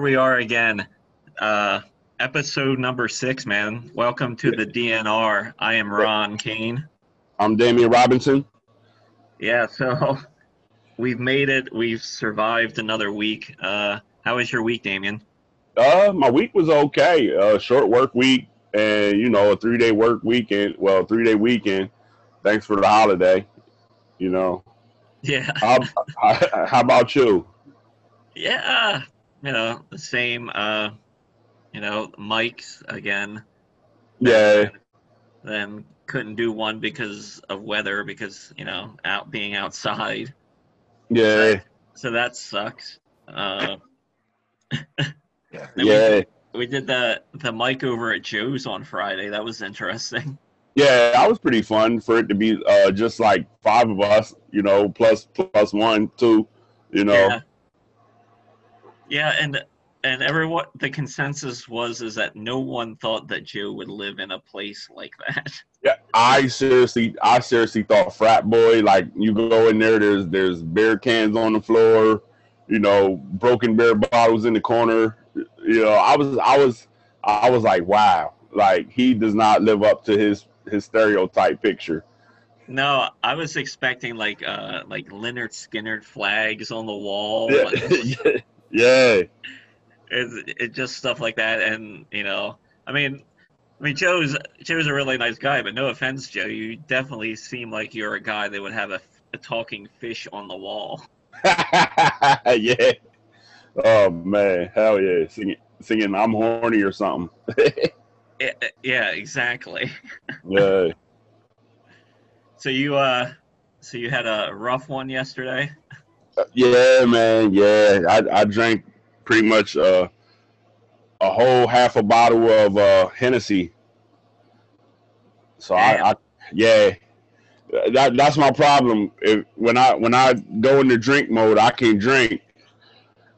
here we are again. Uh, episode number six, man. Welcome to the DNR. I am Ron Kane. I'm Damien Robinson. Yeah, so we've made it. We've survived another week. Uh, how was your week, Damien? Uh, my week was okay. Uh, short work week, and you know, a three day work weekend. Well, three day weekend. Thanks for the holiday. You know. Yeah. how, how about you? Yeah, you know, the same. Uh, you know, mics again. Yeah. Then couldn't do one because of weather, because you know, out being outside. Yeah. So, so that sucks. Uh, yeah. We, we did the the mic over at Joe's on Friday. That was interesting. Yeah, that was pretty fun for it to be uh, just like five of us, you know, plus plus one, two, you know. Yeah. Yeah, and and everyone the consensus was is that no one thought that Joe would live in a place like that. Yeah, I seriously, I seriously thought frat boy. Like you go in there, there's there's beer cans on the floor, you know, broken beer bottles in the corner. You know, I was, I was, I was like, wow, like he does not live up to his his stereotype picture. No, I was expecting like uh like Lynyrd Skynyrd flags on the wall. yeah. yeah. It's it just stuff like that, and you know, I mean, I mean, Joe's Joe's a really nice guy, but no offense, Joe, you definitely seem like you're a guy that would have a, a talking fish on the wall. yeah. Oh man, hell yeah, singing, singing, I'm horny or something. yeah, yeah, exactly. yeah. So you uh, so you had a rough one yesterday. Yeah, man. Yeah, I I drank pretty much uh, a whole half a bottle of uh, Hennessy. So I, I, yeah, that that's my problem. If when I when I go into drink mode, I can drink,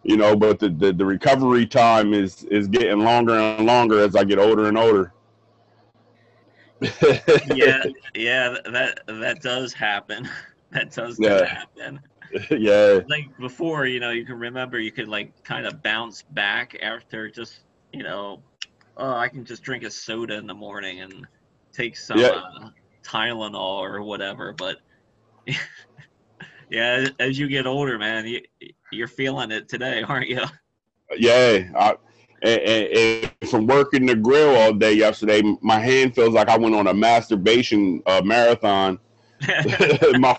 you know, but the, the, the recovery time is is getting longer and longer as I get older and older. yeah, yeah, that that does happen. That does Yeah. happen. yeah, Like before, you know, you can remember you could like kind of bounce back after just, you know, oh, I can just drink a soda in the morning and take some Yeah. uh, Tylenol or whatever. But yeah, as you get older, man, you, you're feeling it today, aren't you? yeah. I, and, and, and from working the grill all day yesterday, my hand feels like I went on a masturbation uh, marathon. my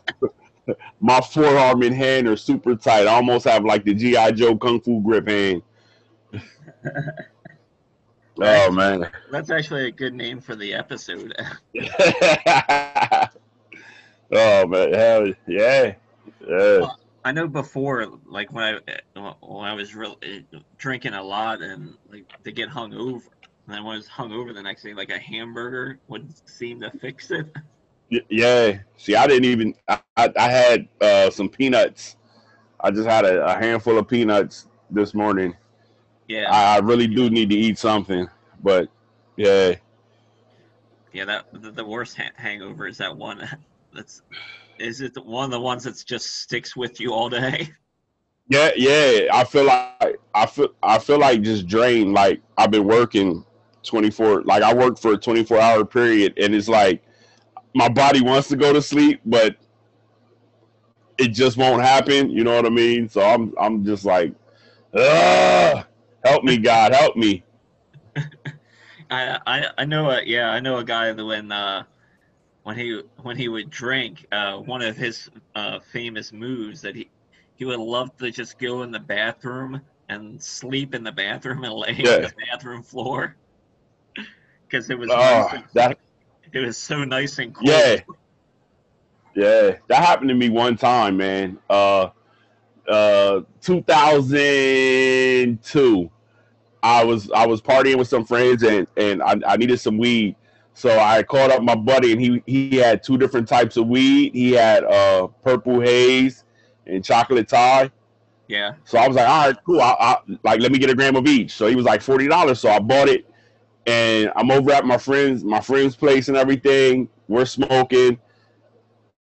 my forearm and hand are super tight. I almost have like the GI Joe kung fu grip hand. oh man. That's actually a good name for the episode. oh man, hell yeah, yeah, I know before, like when I when I was really eh, drinking a lot and like to get hung over, and then when I was hung over the next day, like a hamburger would seem to fix it. Yeah. See, I didn't even. I, I, I had uh, some peanuts. I just had a, a handful of peanuts this morning. Yeah, I, I really do need to eat something, but yeah, yeah. That the, the worst ha- hangover is that one. That's is it the, one of the ones that just sticks with you all day? yeah, yeah. I feel like I feel I feel like just drained. Like I've been working twenty four. Like I work for a twenty four hour period, and it's like my body wants to go to sleep, but it just won't happen. You know what I mean? So I'm I'm just like, Ugh, help me, God, help me. I I I know a yeah I know a guy that when uh when he when he would drink uh one of his uh famous moves that he he would love to just go in the bathroom and sleep in the bathroom and lay on the bathroom floor because it was Oh, nice and, that it was so nice and cool. Yeah. Yeah, that happened to me one time, man. Uh, uh, 2002. I was I was partying with some friends and and I, I needed some weed, so I called up my buddy and he he had two different types of weed. He had uh purple haze and chocolate Thai. Yeah. So I was like, all right, cool. I, I like let me get a gram of each. So he was like forty dollars. So I bought it, and I'm over at my friends my friend's place and everything. We're smoking,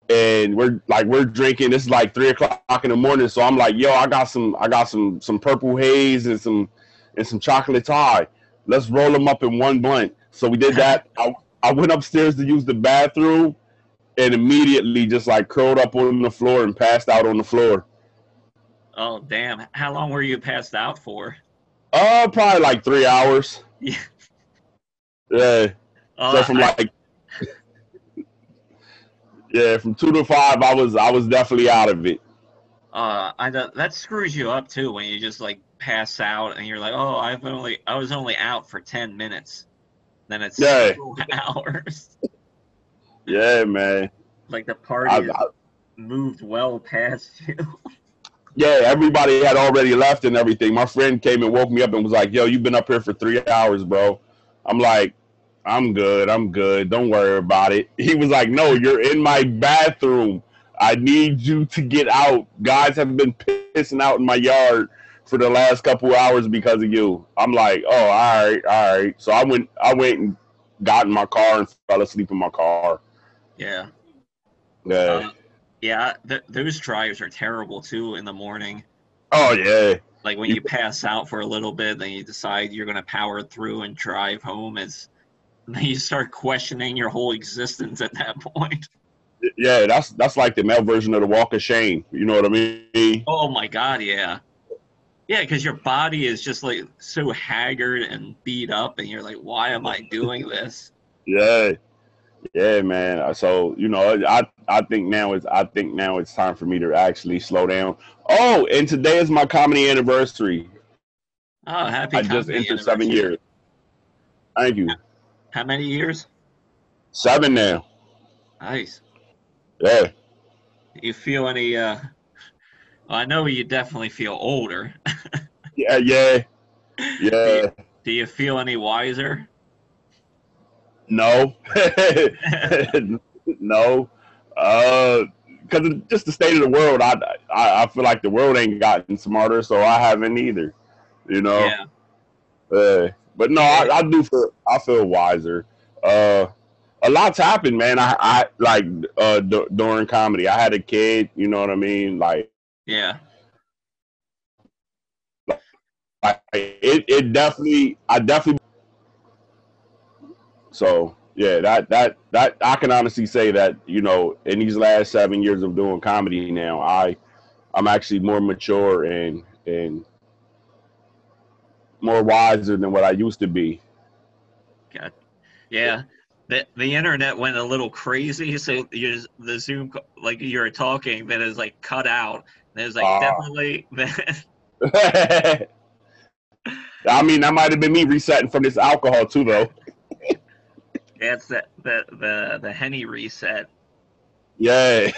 and we're like we're drinking. This is like three o'clock in the morning, so I'm like, yo, I got some, I got some, some purple haze and some, and some chocolate Thai. Let's roll them up in one blunt. So we did that. I, I went upstairs to use the bathroom, and immediately just like curled up on the floor and passed out on the floor. Oh damn! How long were you passed out for? Uh, probably like three hours. Yeah. Yeah. Uh, so from I- like yeah, from two to five, I was I was definitely out of it. Uh, I that screws you up too when you just like pass out and you're like, oh, I've only I was only out for ten minutes. Then it's Yeah. two hours. Yeah, man. like the party I, I, moved well past you. yeah, everybody had already left and everything. My friend came and woke me up and was like, "Yo, you've been up here for three hours, bro." I'm like, "I'm good. I'm good. Don't worry about it." He was like, "No, you're in my bathroom. I need you to get out. Guys have been pissing out in my yard for the last couple hours because of you." I'm like, "Oh, all right, all right." So I went, I went and got in my car and fell asleep in my car. yeah. Yeah. Uh, yeah. Th- those drives are terrible too in the morning. oh yeah. Like when you pass out for a little bit, then you decide you're gonna power through and drive home. It's you start questioning your whole existence at that point. Yeah, that's that's like the male version of the walk of shame. You know what I mean? Oh my god, yeah. Yeah, because your body is just like so haggard and beat up, and you're like, why am I doing this? Yeah, yeah, man. Uh, so you know, I I think now is I think now it's time for me to actually slow down. Oh, and today is my comedy anniversary. Oh, happy I just entered seven years. Thank you. How many years? Seven now. Nice. Yeah. You feel any? uh well, I know you definitely feel older. Yeah. Yeah. Yeah. Do you feel any wiser? No. no. Uh, because just the state of the world, I, I I feel like the world ain't gotten smarter, so I haven't either. You know. Yeah. Uh, but no, I, I do feel I feel wiser. Uh, a lot's happened, man. I, I like uh d- during comedy. I had a kid. You know what I mean? Like, Yeah. like it, it definitely. I definitely. So yeah, that that that I can honestly say that you know in these last seven years of doing comedy now, I I'm actually more mature and and more wiser than what I used to be. God. Yeah. The, the internet went a little crazy, so you the Zoom like you were talking, then it's like cut out. And it was like Ah. definitely I mean, that might have been me resetting from this alcohol too, though. that's the the the the Henny reset. Yeah,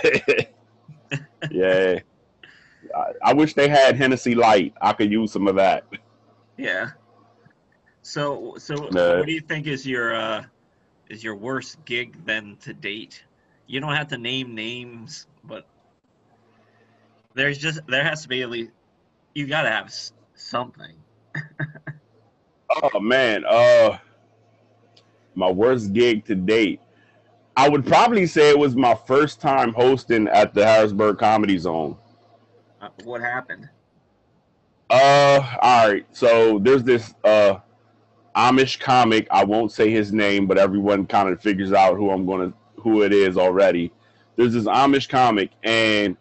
yeah. I, I wish they had Hennessy Light. I could use some of that. Yeah. So so No. what do you think is your uh is your worst gig then to date? You don't have to name names, but there's just there has to be at least you got to have something. Oh man, uh, my worst gig to date. I would probably say it was my first time hosting at the Harrisburg Comedy Zone. Uh, what happened? Uh, all right. So there's this uh Amish comic. I won't say his name, but everyone kind of figures out who I'm gonna who it is already. There's this Amish comic, and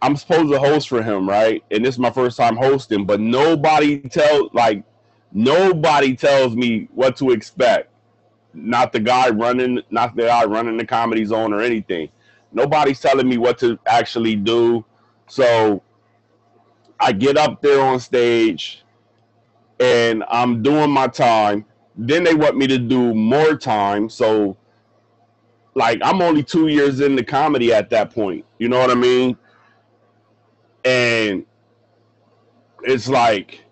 I'm supposed to host for him, right? And this is my first time hosting, but nobody tell like nobody tells me what to expect. Not the guy running, not the guy running the comedy zone or anything. Nobody's telling me what to actually do. So I get up there on stage and I'm doing my time. Then they want me to do more time. So, like, I'm only two years into comedy at that point. You know what I mean? And it's like,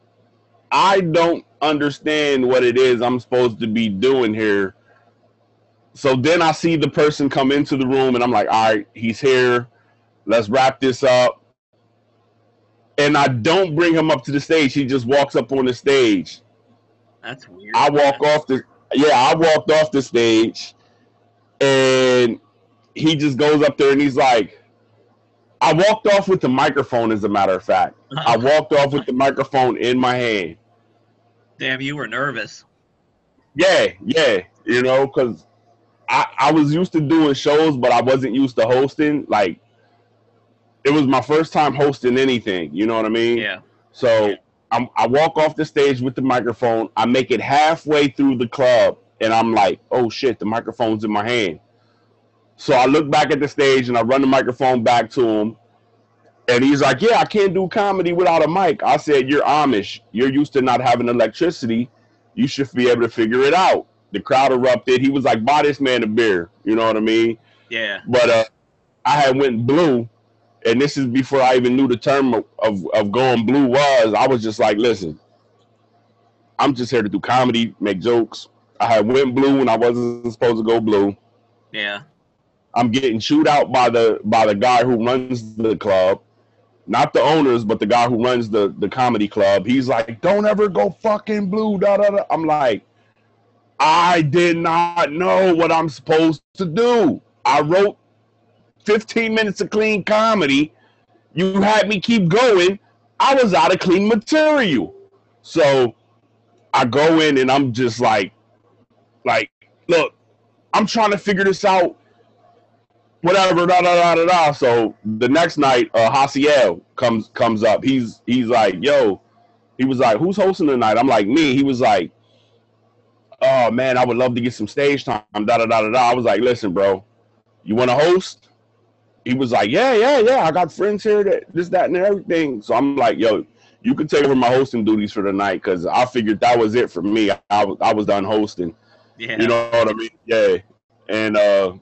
I don't understand what it is I'm supposed to be doing here. So then I see the person come into the room and I'm like, all right, he's here. Let's wrap this up and I don't bring him up to the stage. He just walks up on the stage. That's weird. I walk off the yeah, I walked off the stage and he just goes up there and he's like, I walked off with the microphone, as a matter of fact. I walked off with the microphone in my hand. Damn, you were nervous. Yeah, yeah. You know, because I, I was used to doing shows, but I wasn't used to hosting. Like, it was my first time hosting anything. You know what I mean? Yeah. So I'm, I walk off the stage with the microphone. I make it halfway through the club, and I'm like, oh shit, the microphone's in my hand. So I look back at the stage and I run the microphone back to him. And he's like, Yeah, I can't do comedy without a mic. I said, You're Amish. You're used to not having electricity. You should be able to figure it out. The crowd erupted. He was like, Buy this man a beer. You know what I mean? Yeah. But uh, I had went blue. And this is before I even knew the term of, of, of going blue was. I was just like, Listen, I'm just here to do comedy, make jokes. I had went blue when I wasn't supposed to go blue. Yeah. I'm getting chewed out by the by the guy who runs the club, not the owners, but the guy who runs the the comedy club. He's like, "Don't ever go fucking blue." Da da da. I'm like, I did not know what I'm supposed to do. I wrote 15 minutes of clean comedy. You had me keep going. I was out of clean material. So I go in and I'm just like, like, look, I'm trying to figure this out whatever, da da da da da. So the next night, uh, Hasiel comes comes up. He's he's like, yo, he was like, who's hosting tonight? I'm like, me. He was like, oh man, I would love to get some stage time. Da da da da da. I was like, listen, bro, you want to host? He was like, yeah, yeah, yeah. I got friends here that this, that, and everything. So I'm like, yo, you can take over my hosting duties for the night because I figured that was it for me. I, I was I was done hosting. Yeah. You know what I mean? Yeah. And uh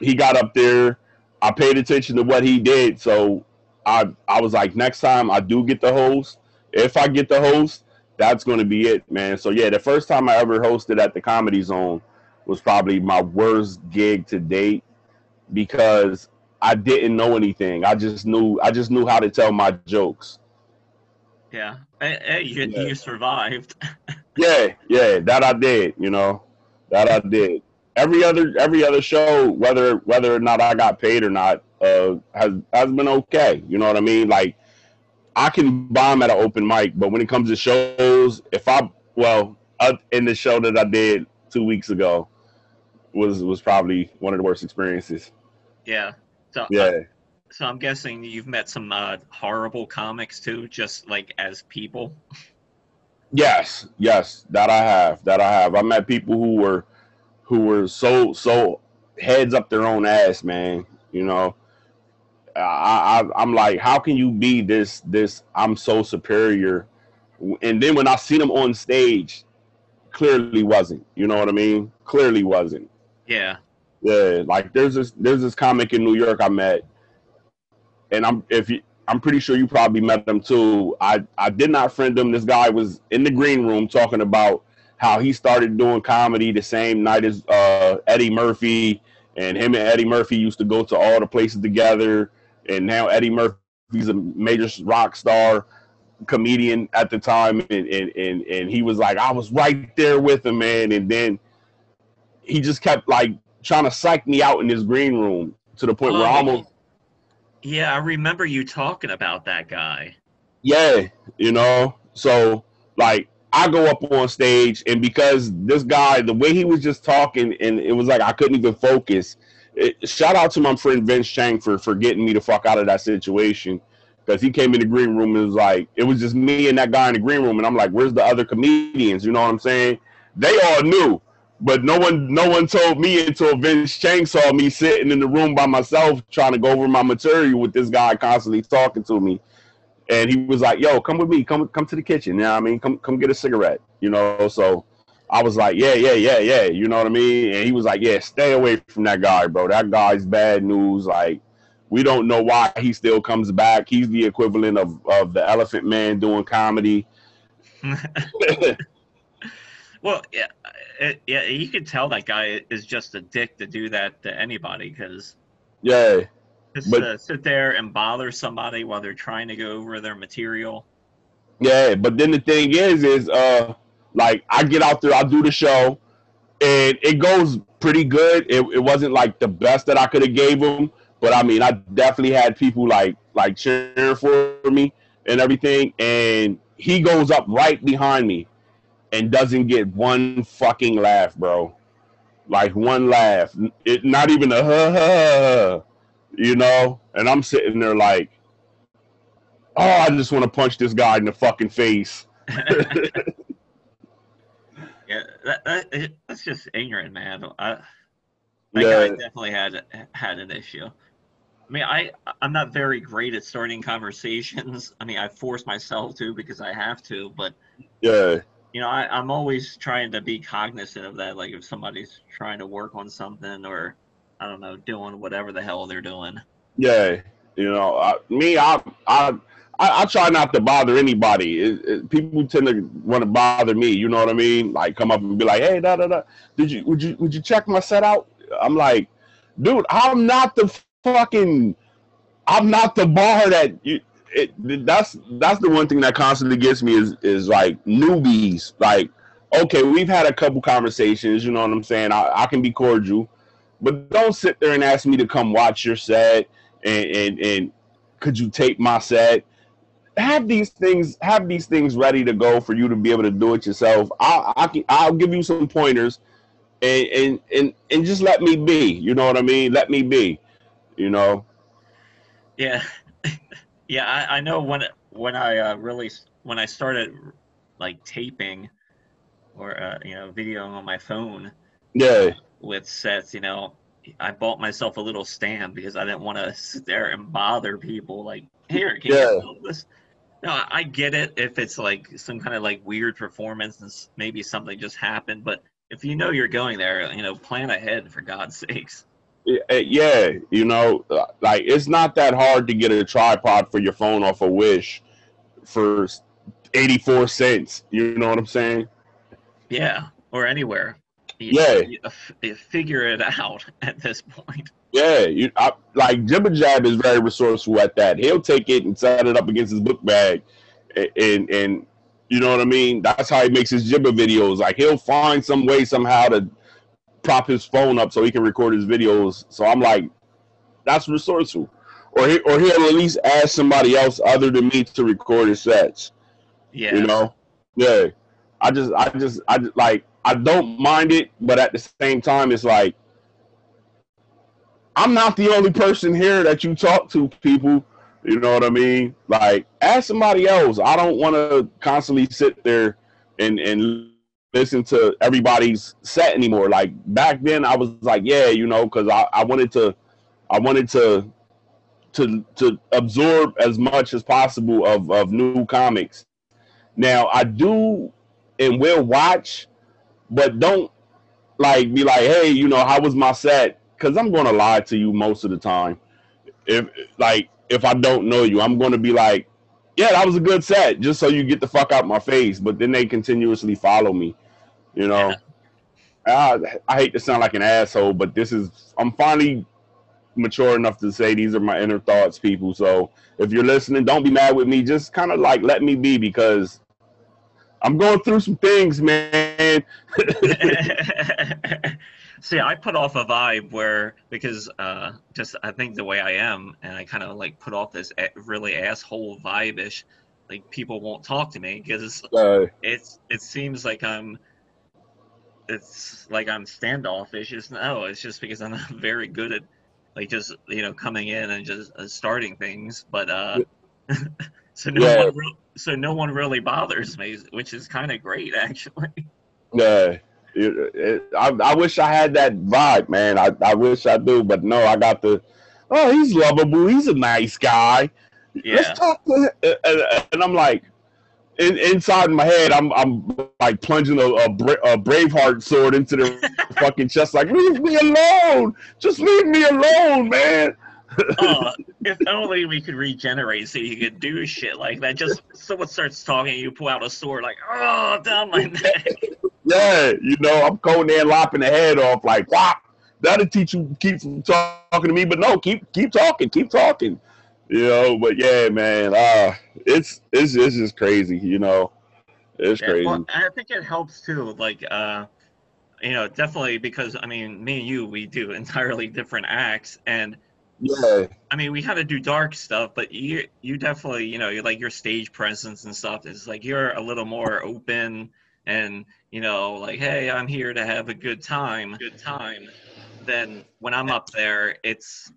he got up there. I paid attention to what he did, so I I was like, next time I do get the host, if I get the host, that's going to be it, man. So yeah, the first time I ever hosted at the Comedy Zone was probably my worst gig to date because I didn't know anything. I just knew I just knew how to tell my jokes. Yeah, hey, you, yeah. you survived. yeah, yeah, that I did. You know, that I did every other every other show, whether whether or not I got paid or not, uh, has has been okay. You know what I mean? Like I can bomb at an open mic, but when it comes to shows, if I well, uh, in the show that I did two weeks ago, was was probably one of the worst experiences. Yeah. So yeah. Uh, so I'm guessing you've met some uh, horrible comics too, just like as people. Yes, yes, that I have. That I have. I met people who were who were so so heads up their own ass, man. You know, I, I am like, how can you be this this? I'm so superior, and then when I seen them on stage, clearly wasn't. You know what I mean? Clearly wasn't. Yeah. Yeah. Like there's this there's this comic in New York I met, and I'm if you. I'm pretty sure you probably met them too. I, I did not friend him. This guy was in the green room talking about how he started doing comedy the same night as uh, Eddie Murphy, and him and Eddie Murphy used to go to all the places together. And now Eddie Murphy's a major rock star comedian at the time, and and and, and he was like, I was right there with him, man. And then he just kept like trying to psych me out in his green room to the point where I oh. almost. Yeah, I remember you talking about that guy. Yeah, you know, so like I go up on stage, and because this guy, the way he was just talking, and it was like I couldn't even focus. It, shout out to my friend Vince Chang for for getting me the fuck out of that situation because he came in the green room and was like, it was just me and that guy in the green room, and I'm like, where's the other comedians? You know what I'm saying? They all knew, but no one no one told me until Vince Chang saw me sitting in the room by myself trying to go over my material with this guy constantly talking to me and he was like, "Yo, come with me. Come come to the kitchen. You know what I mean? Come come get a cigarette. You know." So I was like, "Yeah, yeah, yeah, yeah." You know what I mean? And he was like, "Yeah, stay away from that guy, bro. That guy's bad news. Like, we don't know why he still comes back. He's the equivalent of of the Elephant Man doing comedy." well, yeah, it, yeah, you could tell that guy is just a dick to do that to anybody because. Yeah just but, uh, sit there and bother somebody while they're trying to go over their material. Yeah, but then the thing is, is uh, like I get out there, I do the show, and it goes pretty good. It, it wasn't like the best that I could have gave them, but I mean, I definitely had people like like cheering for me and everything. And he goes up right behind me and doesn't get one fucking laugh, bro. Like one laugh, it not even a ha ha, you know. And I'm sitting there like, oh, I just want to punch this guy in the fucking face. Yeah, that, that, that's just ignorant, man. I, that yeah. guy definitely had had an issue. I mean, I I'm not very great at starting conversations. I mean, I force myself to because I have to, but yeah, you know, I, I'm always trying to be cognizant of that. Like if somebody's trying to work on something or I don't know, doing whatever the hell they're doing. Yeah, you know, I, me, I I I, I, try not to bother anybody. It, it, people tend to want to bother me. You know what I mean? Like come up and be like, "Hey, da da da, did you would you would you check my set out?" I'm like, dude, I'm not the fucking, I'm not the bar that you. It, that's that's the one thing that constantly gets me is is like newbies. Like, okay, we've had a couple conversations. You know what I'm saying? I, I can be cordial, but don't sit there and ask me to come watch your set and and and could you tape my set? have these things have these things ready to go for you to be able to do it yourself. I'll I can, I'll give you some pointers, and and and and just let me be. You know what I mean? Let me be. You know. Yeah, yeah. I, I know when when I uh, really when I started like taping or uh, you know videoing on my phone. Yeah. With sets, you know, I bought myself a little stand because I didn't want to sit there and bother people. Like, here, can yeah. you this? No, I get it if it's like some kind of like weird performance and maybe something just happened, but if you know you're going there, you know, plan ahead for God's sakes. Eh, yeah, you know, like it's not that hard to get a tripod for your phone off a Wish for 84 cents. You know what I'm saying? Yeah, or anywhere. You, yeah. You, figure it out at this point. Yeah, you I, like Jibba Jab is very resourceful at that. He'll take it and set it up against his book bag, and, and and, you know what I mean. That's how he makes his Jibba videos. Like he'll find some way somehow to prop his phone up so he can record his videos. So I'm like, that's resourceful. Or he or he'll at least ask somebody else other than me to record his sets. Yeah, you know. Yeah, I just I just I just like I don't mind it, but at the same time, it's like I'm not the only person here that you talk to, people. You know what I mean? Like, ask somebody else. I don't want to constantly sit there and and listen to everybody's set anymore. Like back then, I was like, yeah, you know, because I, I wanted to, I wanted to, to to absorb as much as possible of of new comics. Now I do and will watch, but don't like be like, hey, you know, how was my set? because I'm going to lie to you most of the time. If like if I don't know you, I'm going to be like, yeah, that was a good set, just so you get the fuck out my face. But then they continuously follow me, you know. I, I hate to sound like an asshole, but this is I'm finally mature enough to say these are my inner thoughts, people. So if you're listening, don't be mad with me. Just kind of like let me be because I'm going through some things, man. See, I put off a vibe where because uh, just I think the way I am, and I kind of like put off this really asshole vibe ish. Like people won't talk to me because uh, it's it seems like I'm it's like I'm standoffish. It's no, it's just because I'm not very good at like just you know coming in and just uh, starting things. But uh, so no yeah. one re- so no one really bothers me, which is kind of great actually. Yeah. It, it, I, I, wish I had that vibe, man. I, I wish I do, but no, I got the. Oh, he's lovable. He's a nice guy. Yeah. Let's talk to him. And, and I'm like, in, inside my head, I'm I'm like plunging a, a, a Braveheart sword into the fucking chest, like leave me alone, just leave me alone, man. uh, if only we could regenerate so you could do shit like that. Just someone starts talking, you pull out a sword, like, oh, down my neck. Yeah, you know, I'm going there lopping the head off, like, whop. That'll teach you keep from talking to me, but no, keep keep talking, keep talking. You know, but yeah, man, uh, it's it's it's just crazy, you know. It's yeah, crazy. Well, I think it helps too. Like, uh, you know, definitely because I mean, me and you, we do entirely different acts, and yeah, I mean, we kind of do dark stuff, but you you definitely, you know, you like your stage presence and stuff is like you're a little more open and you know, like, hey, I'm here to have a good time, good time. Then when I'm up there, it's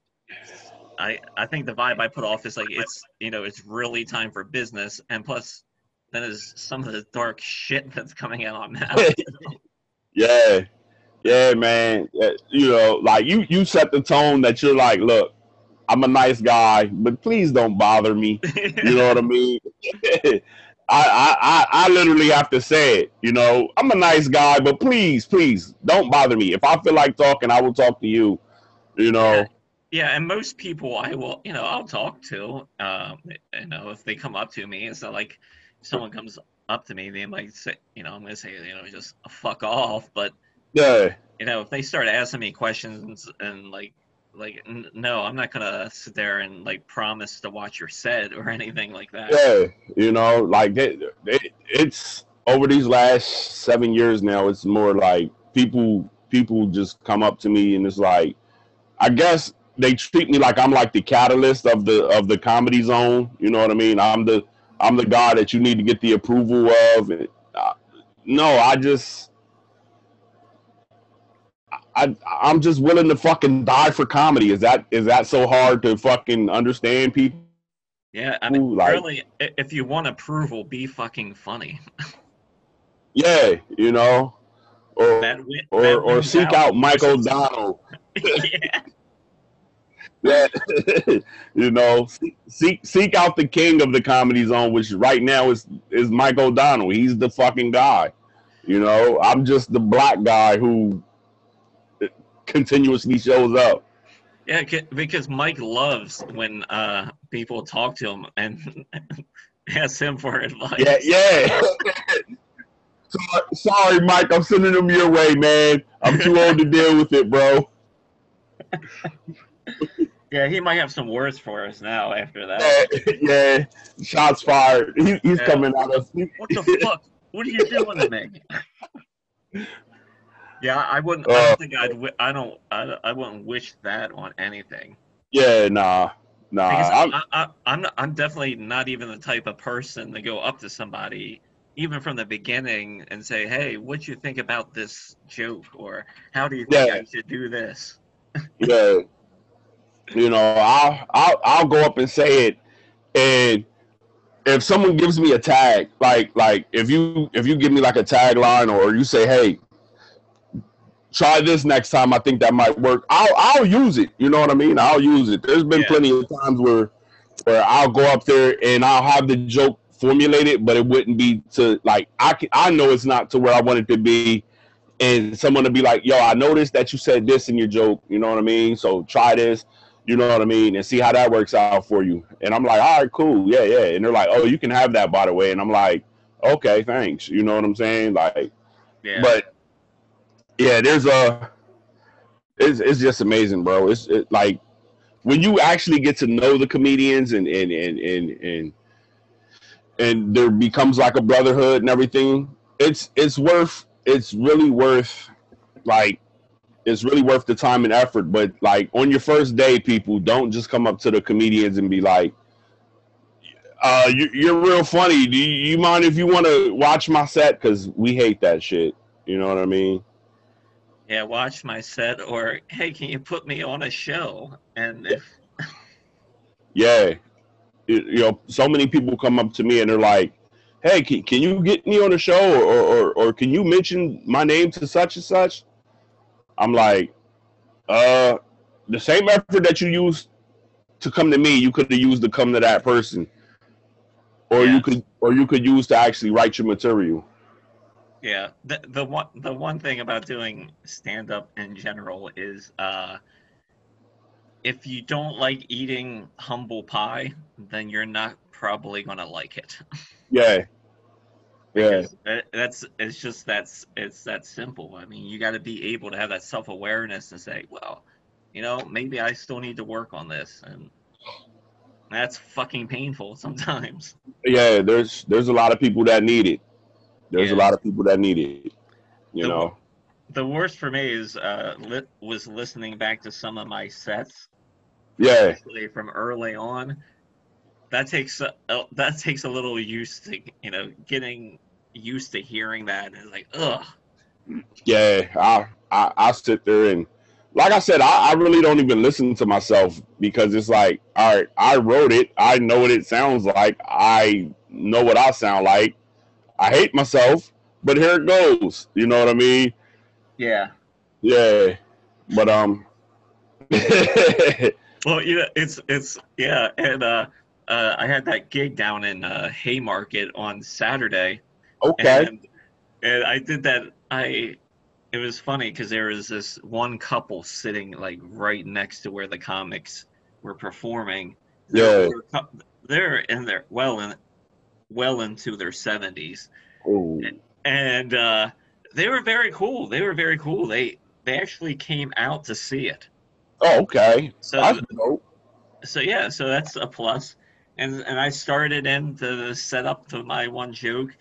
I I think the vibe I put off is like it's you know it's really time for business, and plus then is some of the dark shit that's coming out now. yeah, yeah, man. You know, like you you set the tone that you're like, look, I'm a nice guy, but please don't bother me. You know what I mean? I, I, I literally have to say it. You know, I'm a nice guy, but please, please don't bother me. If I feel like talking, I will talk to you. You know. Yeah, and most people I will, you know, I'll talk to. Um, you know, if they come up to me, it's not like someone comes up to me, they might say, you know, I'm gonna say, you know, just fuck off. But yeah, you know, if they start asking me questions and like like n- no i'm not gonna sit there and like promise to watch your set or anything like that yeah you know like it, it, it's over these last seven years now it's more like people people just come up to me and it's like i guess they treat me like i'm like the catalyst of the of the comedy zone you know what i mean i'm the i'm the guy that you need to get the approval of and, uh, no i just I I'm just willing to fucking die for comedy. Is that is that so hard to fucking understand people? Yeah, I mean, like, really, if you want approval, be fucking funny. yeah, you know, or or or seek out, out Mike O'Donnell. yeah. Yeah, you know, seek seek out the king of the comedy zone, which right now is is Mike O'Donnell. He's the fucking guy. You know, I'm just the black guy who continuously shows up. Yeah, because Mike loves when uh, people talk to him and ask him for advice. Yeah, yeah. Sorry, Mike. I'm sending them your way, man. I'm too old to deal with it, bro. Yeah, he might have some words for us now after that. Yeah, yeah. shots fired. He, he's yeah. coming out of. what the fuck? What are you doing to me? Yeah, I wouldn't. Uh, I don't think I'd. I don't. I, I wouldn't wish that on anything. Yeah, nah, nah. I'm, I, I, I'm. Not, I'm definitely not even the type of person to go up to somebody, even from the beginning, and say, "Hey, what do you think about this joke?" or "How do you think yeah. I should do this?" yeah. You know, I'll, I'll I'll go up and say it, and if someone gives me a tag, like like if you if you give me like a tagline or you say, "Hey, try this next time. I think that might work. I'll I'll use it. You know what I mean? I'll use it. There's been yeah. plenty of times where where I'll go up there and I'll have the joke formulated, but it wouldn't be to like I can, I know it's not to where I want it to be, and someone to be like, "Yo, I noticed that you said this in your joke." You know what I mean? So try this. You know what I mean? And see how that works out for you. And I'm like, all right, cool, yeah, yeah. And they're like, oh, you can have that by the way. And I'm like, okay, thanks. You know what I'm saying? Like, yeah. But yeah, there's a. It's it's just amazing, bro. It's it, like when you actually get to know the comedians and and and and and and there becomes like a brotherhood and everything. It's it's worth. It's really worth like it's really worth the time and effort. But like on your first day, people don't just come up to the comedians and be like, uh, you, are real funny. Do you, you mind if you want to watch my set? Because we hate that shit. You know what I mean? yeah, watch my set, or hey, can you put me on a show? And if yeah, you know, so many people come up to me and they're like, "Hey, can, can you get me on a show, or, or or can you mention my name to such and such?" I'm like, uh, the same effort that you used to come to me, you could have used to come to that person, or you could or you could use to actually write your material. Yeah, the the one the one thing about doing stand up in general is uh, if you don't like eating humble pie, then you're not probably gonna like it. Yeah. Yeah. that's it's just that's it's that simple. I mean, you got to be able to have that self awareness and say, well, you know, maybe I still need to work on this, and that's fucking painful sometimes. Yeah, there's there's a lot of people that need it there's yeah. a lot of people that need it. You the, know. the worst for me is uh li- was listening back to some of my sets Yeah, from early on. That takes a, uh, that takes a little used to you know getting used to hearing that and it's like ugh yeah. I I, I sit there and like I said, I, I really don't even listen to myself because it's like, all right, I wrote it. I know what it sounds like. I know what I sound like. I hate myself, but here it goes. You know what I mean? yeah Yeah. But um well yeah it's it's yeah and uh uh I had that gig down in uh Haymarket on Saturday Okay. and and I did that I it was funny because there was this one couple sitting like right next to where the comics were performing. Yeah. They're, they're in their well in well into their seventies, and uh, they were very cool. They were very cool. They they actually came out to see it. Oh, okay. So so yeah, so that's a plus. And and I started in to set up to my one joke,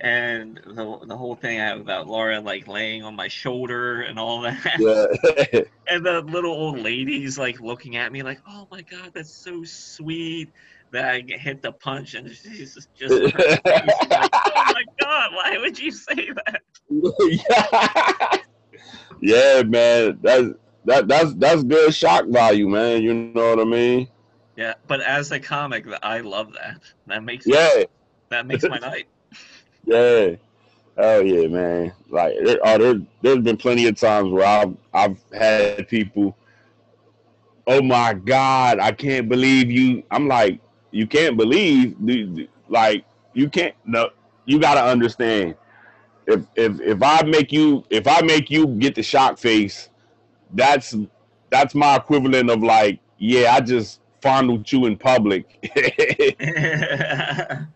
and the the whole thing I have about Laura like laying on my shoulder and all that. Yeah. And the little old ladies like looking at me like, "Oh my god, that's so sweet." That I hit the punch and she's just, just like, "Oh my god, why would you say that?" yeah, man. That's that that's that's good shock value, man. You know what I mean? Yeah, but as a comic, I love that. That makes Yeah, that makes my night. yeah. Oh yeah, man. Like there, oh, there there's been plenty of times where I've I've had people, oh my God, I can't believe you. I'm like, you can't believe like you can't no you gotta understand. If if if I make you if I make you get the shock face, that's that's my equivalent of like, yeah, I just fondled you in public.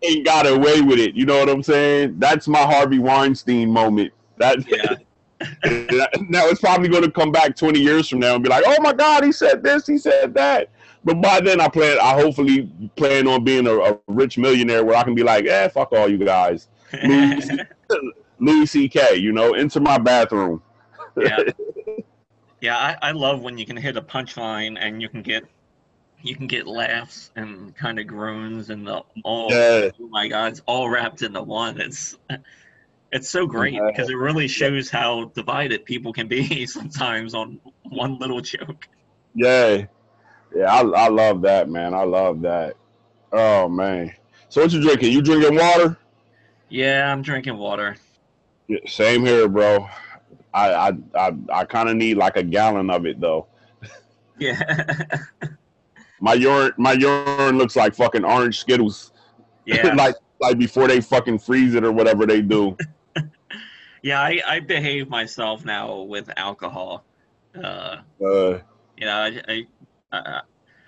ain't got away with it. You know what I'm saying? That's my Harvey Weinstein moment. That yeah. now it's probably going to come back 20 years from now and be like, oh my God, he said this, he said that. But by then, I plan. I hopefully plan on being a, a rich millionaire where I can be like, eh, fuck all you guys. Louis, Louis C.K. You know, into my bathroom. yeah. Yeah, I, I love when you can hit a punchline and you can get you can get laughs and kind of groans and the all Yeah. oh my god, it's all wrapped into one. It's it's so great Yeah. because it really shows how divided people can be sometimes on one little joke. Yeah, yeah, I, I love that, man. I love that. Oh man. So what you drinking? You drinking water? Yeah, I'm drinking water. Yeah, same here, bro. I I I, I kind of need like a gallon of it though. Yeah. My urine my urine looks like fucking orange Skittles. yeah. like like before they fucking freeze it or whatever they do. Yeah, I, I behave myself now with alcohol. Uh Uh, You know, I I, I,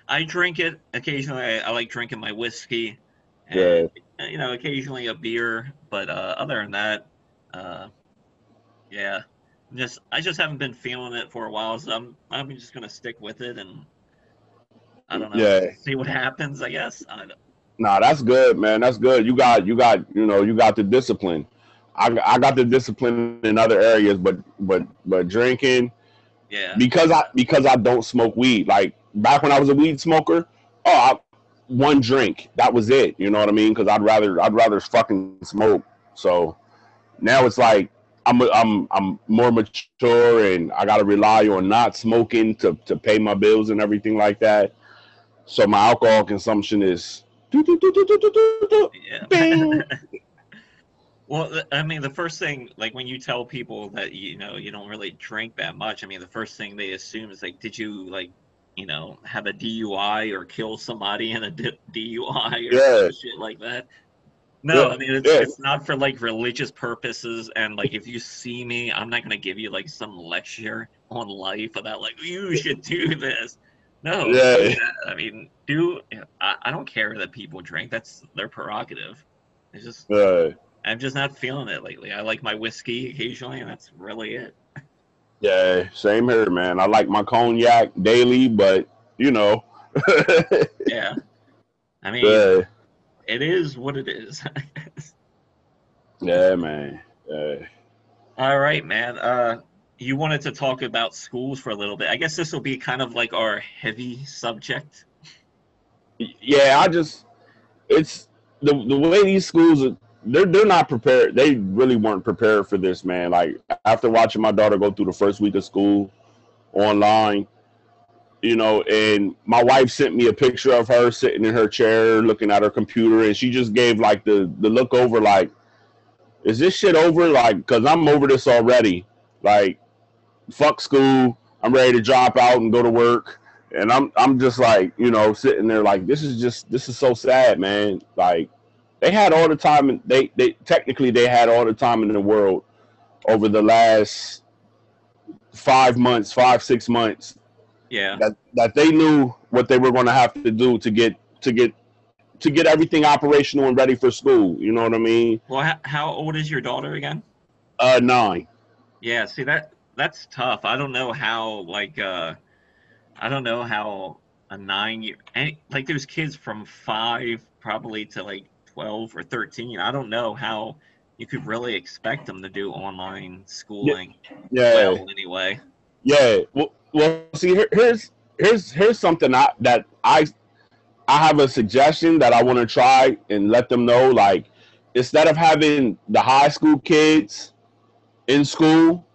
I drink it occasionally. I, I like drinking my whiskey, and you know, occasionally a beer. But uh, other than that, uh, yeah, just I just haven't been feeling it for a while, so I'm I'm just gonna stick with it and I don't know, Yeah. see what happens. I guess. I don't, nah, that's good, man. That's good. You got you got you know you got the discipline. I I got the discipline in other areas, but but but drinking yeah, because I because I don't smoke weed. Like back when I was a weed smoker, oh, I, one drink that was it. You know what I mean? Because I'd rather I'd rather fucking smoke. So now it's like I'm I'm I'm more mature and I got to rely on not smoking to to pay my bills and everything like that. So my alcohol consumption is do, well, I mean, the first thing, like when you tell people that you know you don't really drink that much, I mean, the first thing they assume is like, did you like, you know, have a DUI or kill somebody in a DUI or yeah. shit like that? No, yeah. I mean it's, yeah. it's, not for like religious purposes, and like if you see me, I'm not gonna give you like some lecture on life about like you should do this. No, Yeah. I mean, do I, I don't care that people drink. That's their prerogative. It's just I'm just not feeling it lately. I like my whiskey occasionally, and that's really it. yeah, same here, man. I like my cognac daily, but you know. Yeah. I mean, yeah. it is what it is. Yeah, man. Yeah. All right, man. Uh, you wanted to talk about schools for a little bit. I guess this will be kind of like our heavy subject. Yeah, I just it's the the way these schools are they're they're not prepared. They really weren't prepared for this, man. Like after watching my daughter go through the first week of school online, you know, and my wife sent me a picture of her sitting in her chair looking at her computer, and she just gave like the the look over, like, is this shit over? Like, cause I'm over this already. Like, fuck school. I'm ready to drop out and go to work. And I'm I'm just like, you know, sitting there like this is just this is so sad, man. Like they had all the time and they they technically they had all the time in the world over the last five months, five, six months. Yeah. That that they knew what they were gonna have to do to get to get to get everything operational and ready for school. You know what I mean? Well, how old is your daughter again? Uh, nine. Yeah. See that that's tough. I don't know how like uh I don't know how a nine year any, like there's kids from five probably to like twelve or thirteen. I don't know how you could really expect them to do online schooling. Yeah. Well, anyway. Yeah. Well, well see, here, here's here's here's something I, that I I have a suggestion that I want to try and let them know. Like, instead of having the high school kids in school,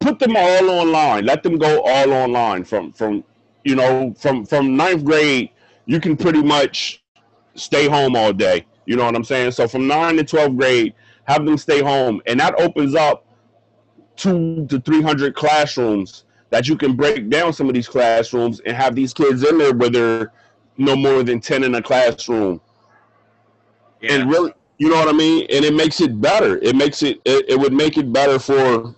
put them all online. Let them go all online from from you know from from ninth grade. You can pretty much stay home all day. You know what I'm saying? So from nine to 12th grade, have them stay home, and that opens up two to 300 classrooms that you can break down some of these classrooms and have these kids in there where they're no more than 10 in a classroom. Yeah. And really, you know what I mean? And it makes it better. It makes it, it, it would make it better for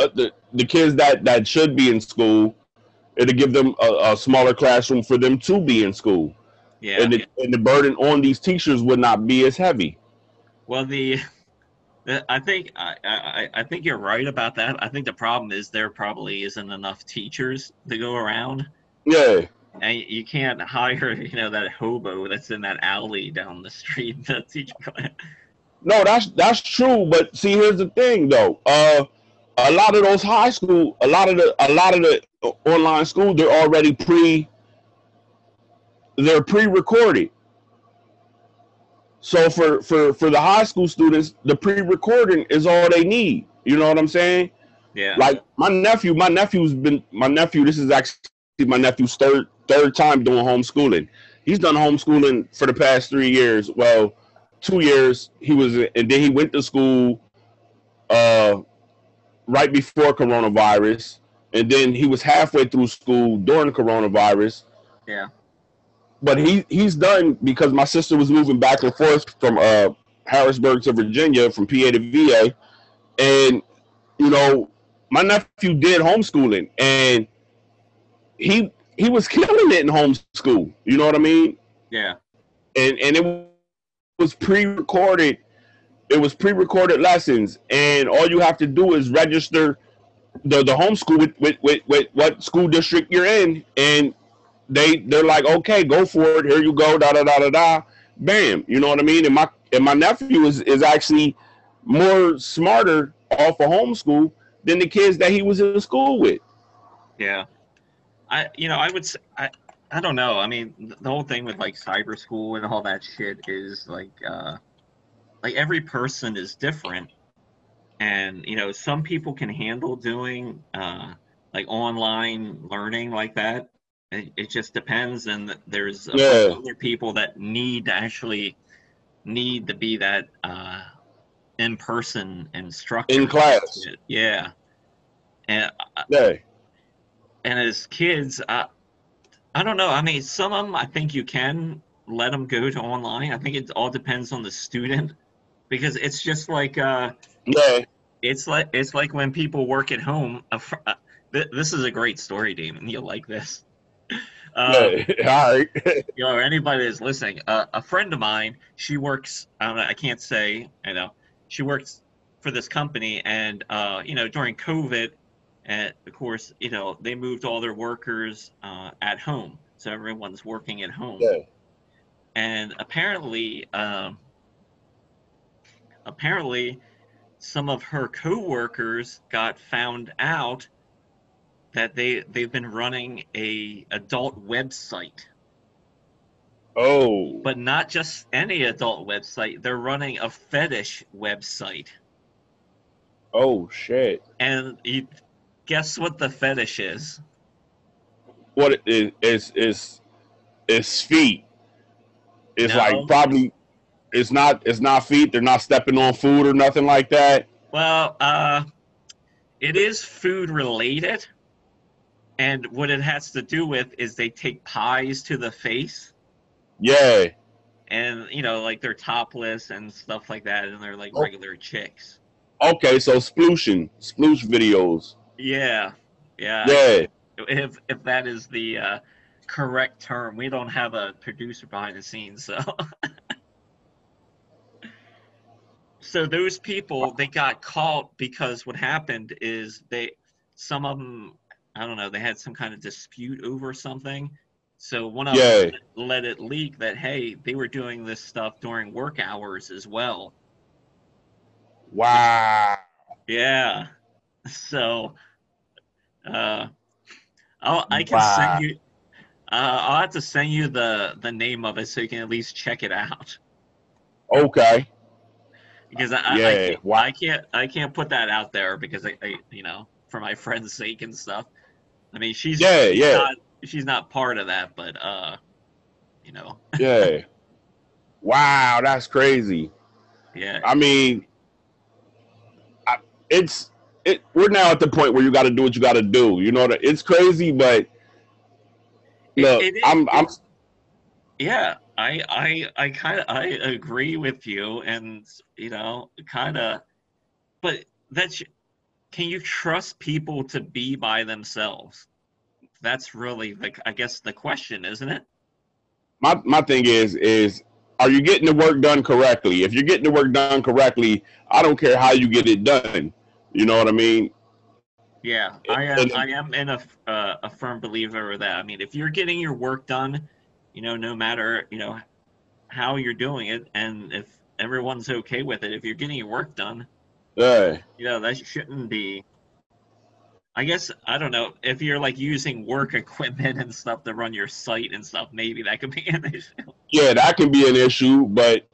uh, the, the kids that, that should be in school. It'll give them a, a smaller classroom for them to be in school. Yeah. And the, and the burden on these teachers would not be as heavy. Well, the I think I, I, I think you're right about that. I think the problem is there probably isn't enough teachers to go around. Yeah. And you can't hire, you know, that hobo that's in that alley down the street to teach. No, that's that's true. But see, here's the thing, though. Uh, a lot of those high school, a lot of the, a lot of the online school, they're already pre, they're pre-recorded. So for for for the high school students, the pre-recording is all they need. You know what I'm saying? Yeah. Like my nephew, my nephew's been my nephew. This is actually my nephew's third third time doing homeschooling. He's done homeschooling for the past three years. Well, two years he was, and then he went to school uh, right before coronavirus, and then he was halfway through school during coronavirus. Yeah but he he's done because my sister was moving back and forth from uh, Harrisburg to Virginia, from PA to VA, and you know my nephew did homeschooling, and he he was killing it in homeschool. You know what I mean? Yeah. And and it was pre-recorded. It was pre-recorded lessons, and all you have to do is register the the homeschool with, with, with, with what school district you're in, and they they're like, okay, go for it. Here you go. Da da da da da. Bam. You know what I mean? And my and my nephew is is actually more smarter off of homeschool than the kids that he was in school with. Yeah, I you know I would say, I I don't know. I mean the whole thing with like cyber school and all that shit is like uh like every person is different, and you know some people can handle doing uh like online learning like that it, it just depends, and there's yeah. other people that need to actually need to be that uh, in-person instructor in class. Yeah, and uh, yeah. and as kids, I, I don't know. I mean, some of them I think you can let them go to online. I think it all depends on the student because it's just like uh, yeah. It's like it's like when people work at home. Uh, this is a great story, Damien. You'll like this. Um, right. you know, anybody that's listening, uh, a friend of mine, she works. I don't. I can't say. You know, she works for this company, and uh, you know, during COVID, and of course, you know, they moved all their workers uh, at home, so everyone's working at home. Yeah. And apparently, um, apparently, some of her coworkers got found out that they they've been running a adult website. Oh. But not just any adult website. They're running a fetish website. Oh shit. And you guess what the fetish is? What is is is is feet? It's No. like probably it's not it's not feet. They're not stepping on food or nothing like that. Well, uh, it is food related, and what it has to do with is they take pies to the face, Yeah. and you know, like they're topless and stuff like that, and they're like Oh. regular chicks. Okay, so splooshin, sploosh videos. Yeah, yeah. Yeah. If if that is the uh, correct term, we don't have a producer behind the scenes, so. so those people they got caught because what happened is they some of them i don't know they had some kind of dispute over something so one of Yeah. them let it leak that hey they were doing this stuff during work hours as well Wow. yeah so uh I'll, i can Wow. send you uh, i'll have to send you the the name of it so you can at least check it out Okay. Because I, I, Yeah, I, can't, wow. I can't I can't put that out there because I, I you know for my friend's sake and stuff. I mean she's Yeah, she's yeah. not she's not part of that, but uh, you know Yeah. wow, that's crazy. yeah I mean, I, it's it. We're now at the point where you got to do what you got to do. You know that it's crazy, but It- look, I'm I'm yeah I I I kind of I agree with you and you know kind of, but that's can you trust people to be by themselves? That's really the I guess the question, isn't it? my my thing is is are you getting the work done correctly? If you're getting the work done correctly, I don't care how you get it done. You know what I mean? Yeah, I am. I am in a uh, a firm believer of that. I mean, if you're getting your work done, you know, no matter you know how you're doing it, and if everyone's okay with it, if you're getting your work done, Yeah. you know, that shouldn't be. I guess I don't know if you're like using work equipment and stuff to run your site and stuff. Maybe that could be an issue. Yeah, that can be an issue, but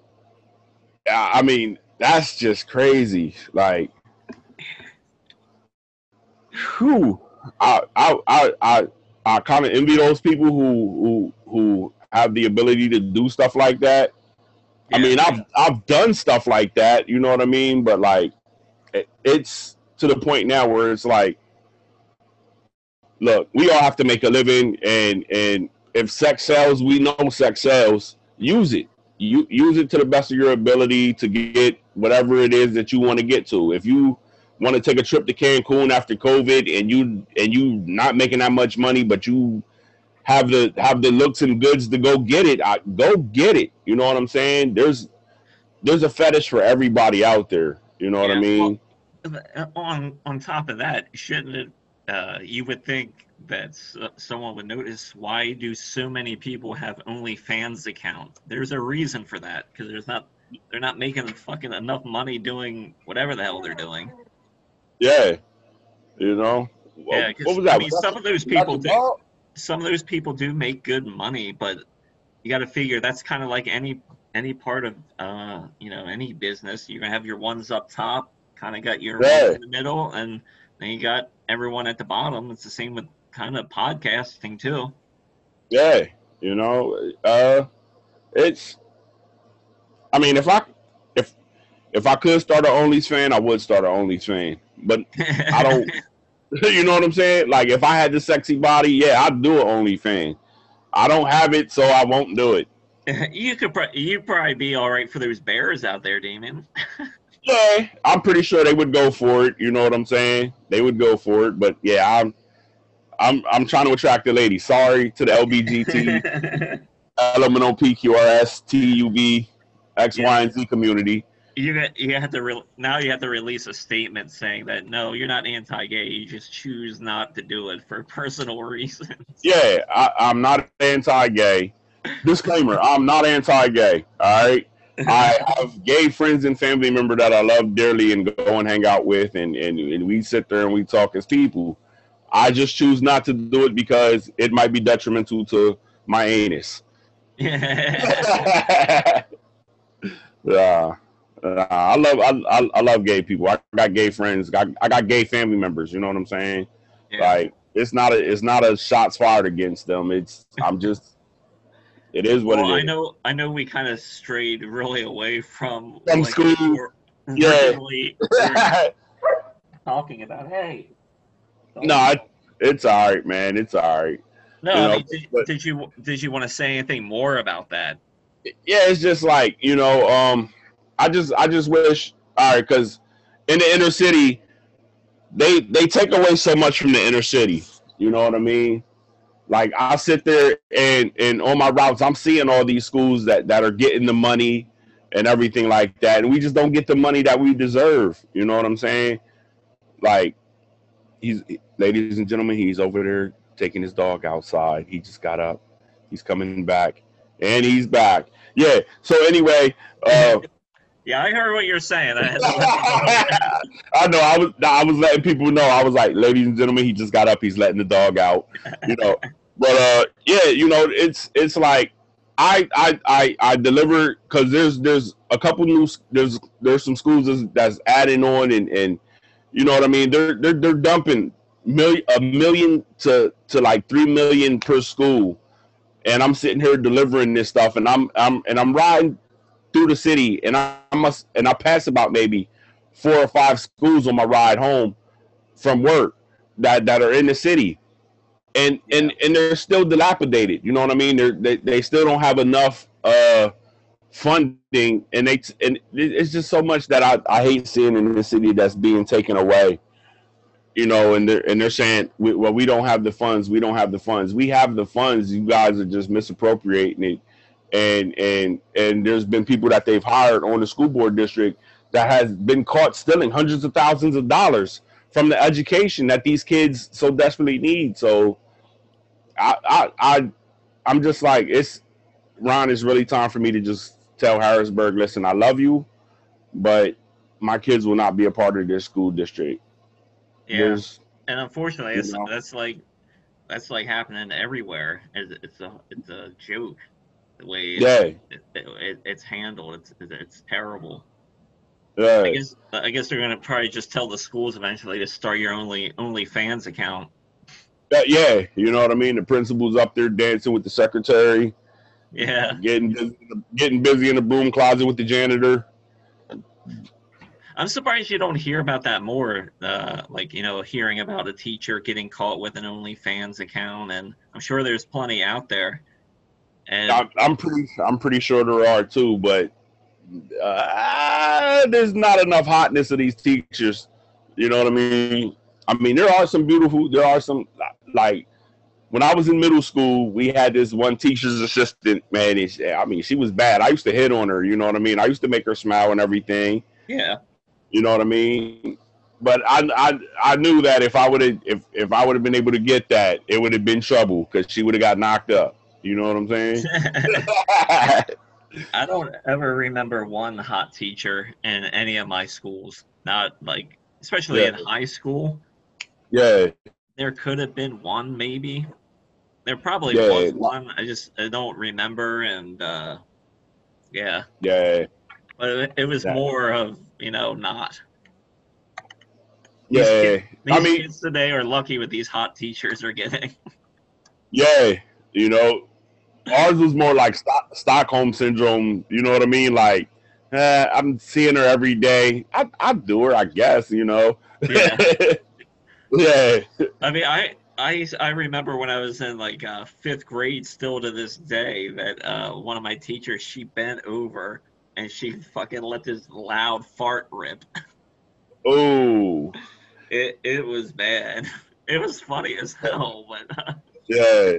I I mean, that's just crazy. Like, whew, I I I I, I kind of envy those people who who who have the ability to do stuff like that. I mean, I've I've done stuff like that, you know what I mean? But like, it, it's to the point now where it's like, look, we all have to make a living, and and if sex sells, we know sex sells. Use it. You use it to the best of your ability to get whatever it is that you want to get to. If you want to take a trip to Cancun after COVID and you and you not making that much money, but you have the have the looks and goods to go get it, I, go get it. You know what I'm saying? There's there's a fetish for everybody out there. You know what I mean? Uh, on on top of that, shouldn't it? Uh, you would think that s- someone would notice why do so many people have OnlyFans account? There's a reason for that because there's not they're not making fucking enough money doing whatever the hell they're doing. Yeah. You know. Yeah, what was that? I mean, Was that- some of those people do. Some of those people do make good money, but you got to figure that's kind of like any any part of uh you know any business. You're gonna have your ones up top, kind of got your Right. in the middle, and then you got everyone at the bottom. It's the same with kind of podcasting too. Yeah, you know, uh, it's. I mean, if I if if I could start an Only's fan, I would start an Only's fan. But I don't. you know what I'm saying? Like, if I had the sexy body, yeah, I'd do an Only fan. I don't have it, so I won't do it. you could pro- you probably be all right for those bears out there, Damien. Yeah, I'm pretty sure they would go for it. You know what I'm saying? They would go for it. But yeah, I'm I'm I'm trying to attract the lady. Sorry to the LBGT, elemental PQRS, TUB, X, Y, and Z community. You got you have to re- now you have to release a statement saying that no, you're not anti-gay. You just choose not to do it for personal reasons. Yeah, I, I'm not anti-gay. Disclaimer: I'm not anti-gay. All right, I have gay friends and family member that I love dearly and go and hang out with, and, and and we sit there and we talk as people. I just choose not to do it because it might be detrimental to my anus. yeah, uh, I love I, I, I, love gay people. I got gay friends. Got I got gay family members. You know what I'm saying? Yeah. Like it's not a it's not a shots fired against them. It's I'm just it is what well, it is. I know. I know. We kind of strayed really away from from like, school. Yeah. talking about hey. No, it's all right, man. It's all right. No, you know, I mean, did, but, did you did you want to say anything more about that? Yeah, it's just like you know, um, I just I just wish all right because in the inner city, they they take away so much from the inner city. You know what I mean? Like I sit there and and on my routes, I'm seeing all these schools that that are getting the money and everything like that, and we just don't get the money that we deserve. You know what I'm saying? Like he's ladies and gentlemen, he's over there taking his dog outside. He just got up. He's coming back, and he's back. Yeah. So anyway, uh, yeah, I heard what you're saying. I, I know. I was. I was letting people know. I was like, ladies and gentlemen, he just got up. He's letting the dog out. You know. but uh, yeah, you know, it's it's like I I I, I deliver because there's there's a couple new there's there's some schools that's, that's adding on and and you know what I mean. They're they're they're dumping million a million to to like three million per school, and I'm sitting here delivering this stuff, and I'm I'm and I'm riding through the city, and I must and I pass about maybe four or five schools on my ride home from work that that are in the city, and and and they're still dilapidated. You know what I mean? They're, they they still don't have enough uh funding, and they and it's just so much that I I hate seeing in the city that's being taken away. You know, and they're and they're saying, well, we don't have the funds. We don't have the funds. We have the funds. You guys are just misappropriating it and and and there's been people that they've hired on the school board district that has been caught stealing hundreds of thousands of dollars from the education that these kids so desperately need. So I I, I I'm just like it's Ron, it's really time for me to just tell Harrisburg, listen, I love you, but my kids will not be a part of this school district. Yeah. There's, and unfortunately, it's, that's like that's like happening everywhere. It's, it's a it's a joke the way yeah. it, it, it's handled. It's it's terrible. Yeah. I guess I guess they're gonna probably just tell the schools eventually to start your only only fans account. Uh, yeah, you know what I mean. The principal's up there dancing with the secretary. Yeah, getting busy, getting busy in the broom closet with the janitor. I'm surprised you don't hear about that more. Uh, like you know, hearing about a teacher getting caught with an OnlyFans account, and I'm sure there's plenty out there. And I, am pretty, I'm pretty sure there are too, but uh, there's not enough hotness of these teachers. You know what I mean? I mean, there are some beautiful. There are some like when I was in middle school, we had this one teacher's assistant. Man, I mean, she was bad. I used to hit on her. You know what I mean? I used to make her smile and everything. Yeah. You know what I mean? But I I I knew that if I would have if if I would have been able to get that, it would have been trouble because she would have got knocked up. You know what I'm saying? I don't ever remember one hot teacher in any of my schools. Not like, especially yeah. in high school. Yeah. There could have been one, maybe. There probably yeah. was one. I just I don't remember, and uh, yeah. Yeah. But it, it was yeah. more of you know not. Yeah. These, kids, these I mean, kids today are lucky with these hot teachers are getting. Yeah, you know, ours was more like Stockholm syndrome. You know what I mean? Like, eh, I'm seeing her every day. I I do her, I guess. You know. Yeah. yeah. I mean, I. I, I remember when I was in like uh, fifth grade, still to this day, that uh, one of my teachers she bent over and she fucking let this loud fart rip. Oh, it it was bad. It was funny as hell, but uh, yeah,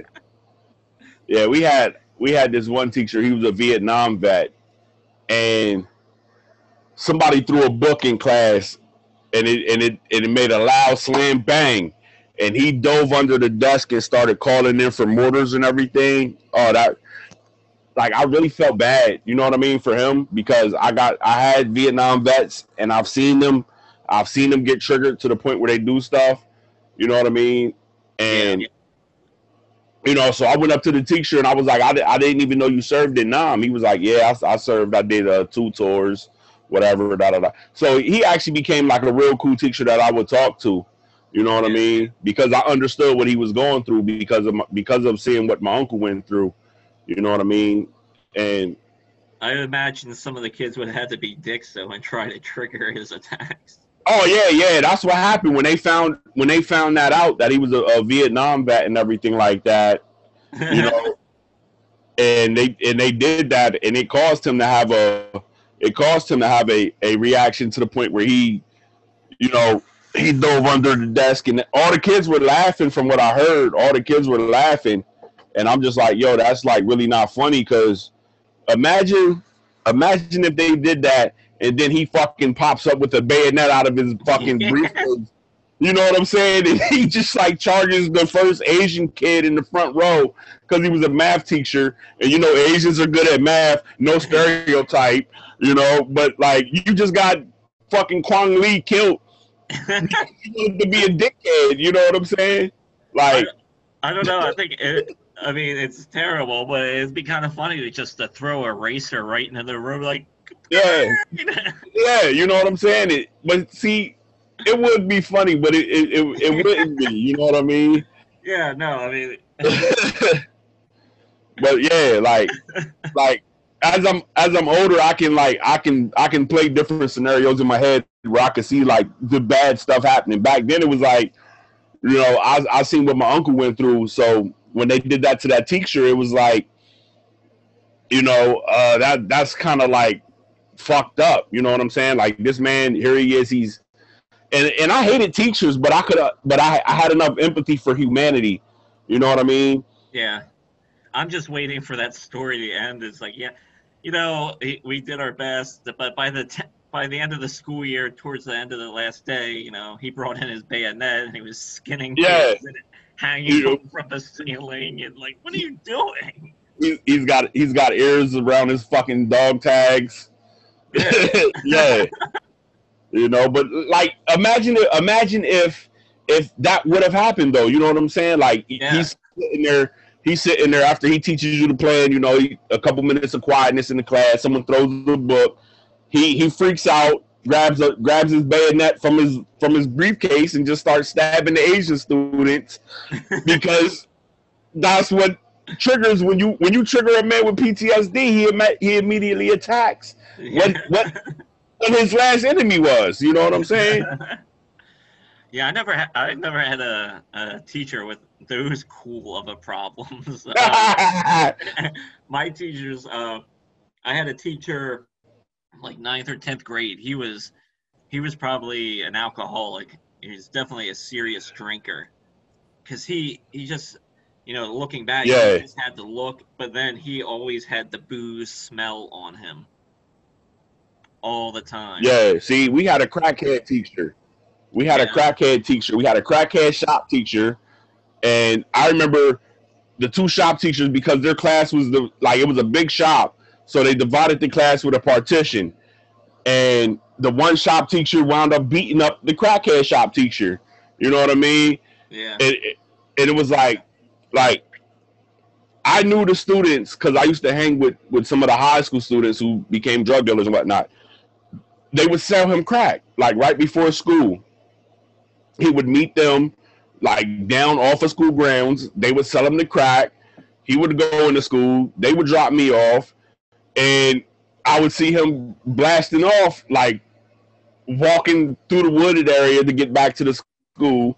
yeah, we had we had this one teacher. He was a Vietnam vet, and somebody threw a book in class, and it and it and it made a loud slam bang, and he dove under the desk and started calling in for mortars and everything. Oh, that like I really felt bad, you know what I mean, for him because I got I had Vietnam vets and I've seen them I've seen them get triggered to the point where they do stuff, you know what I mean? And yeah. You know, so I went up to the teacher and I was like, I, I didn't even know you served in Nam. He was like, Yeah, I, I served. I did uh, two tours, whatever. Da, da, da. So he actually became like a real cool teacher that I would talk to. You know what yeah. I mean? Because I understood what he was going through because of my, because of seeing what my uncle went through. You know what I mean? And I imagine some of the kids would have to be dicks though and try to trigger his attacks. Oh yeah, yeah. That's what happened when they found when they found that out that he was a, a Vietnam vet and everything like that. You know, and they and they did that, and it caused him to have a it caused him to have a a reaction to the point where he, you know, he dove under the desk, and all the kids were laughing. From what I heard, all the kids were laughing, and I'm just like, yo, that's like really not funny because imagine imagine if they did that and then he fucking pops up with a bayonet out of his fucking briefcase. You know what I'm saying? And he just like charges the first Asian kid in the front row because he was a math teacher. And you know, Asians are good at math, no stereotype, you know, but like you just got fucking Kwong Lee killed to be a dickhead, you know what I'm saying? Like I, I don't know. I think it, I mean, it's terrible, but it'd be kind of funny to just to throw a racer right into the room, like, yeah, yeah, you know what I'm saying? It, but see, it would be funny, but it it, it, it wouldn't be. You know what I mean? Yeah, no, I mean. but yeah, like, like as I'm as I'm older, I can like I can I can play different scenarios in my head where I can see like the bad stuff happening. Back then, it was like, you know, I I seen what my uncle went through, so when they did that to that teacher, it was like, you know, uh, that that's kind of like fucked up. You know what I'm saying? Like this man, here he is. He's and and I hated teachers, but I could, but I I had enough empathy for humanity. You know what I mean? Yeah, I'm just waiting for that story to end. It's like, yeah, you know, we did our best, but by the t- by the end of the school year, towards the end of the last day, you know, he brought in his bayonet and he was skinning yeah hanging you, from the ceiling and like, what are you doing? He, he's got he's got ears around his fucking dog tags. Yeah. yeah. you know, but like imagine imagine if if that would have happened though, you know what I'm saying? Like yeah. he's sitting there he's sitting there after he teaches you the plan, you know, he, a couple minutes of quietness in the class, someone throws the book, he he freaks out, grabs a, grabs his bayonet from his from his briefcase and just starts stabbing the Asian students because that's what triggers when you when you trigger a man with PTSD, he he immediately attacks what what what his last enemy was. You know what I'm saying? Yeah, I never had I never had a, a teacher with those cool of a problems. my teachers, uh, I had a teacher like ninth or tenth grade. He was he was probably an alcoholic. He was definitely a serious drinker. Cause he he just you know, looking back, yeah. he just had the look, but then he always had the booze smell on him. All the time. Yeah, see, we had a crackhead teacher. We had yeah. a crackhead teacher. We had a crackhead shop teacher. And I remember the two shop teachers because their class was the like it was a big shop so they divided the class with a partition. And the one shop teacher wound up beating up the crackhead shop teacher. You know what I mean? Yeah. And, and it was like, like, I knew the students because I used to hang with with some of the high school students who became drug dealers and whatnot. They would sell him crack like right before school. He would meet them like down off of school grounds. They would sell him the crack. He would go into school. They would drop me off and I would see him blasting off, like walking through the wooded area to get back to the school.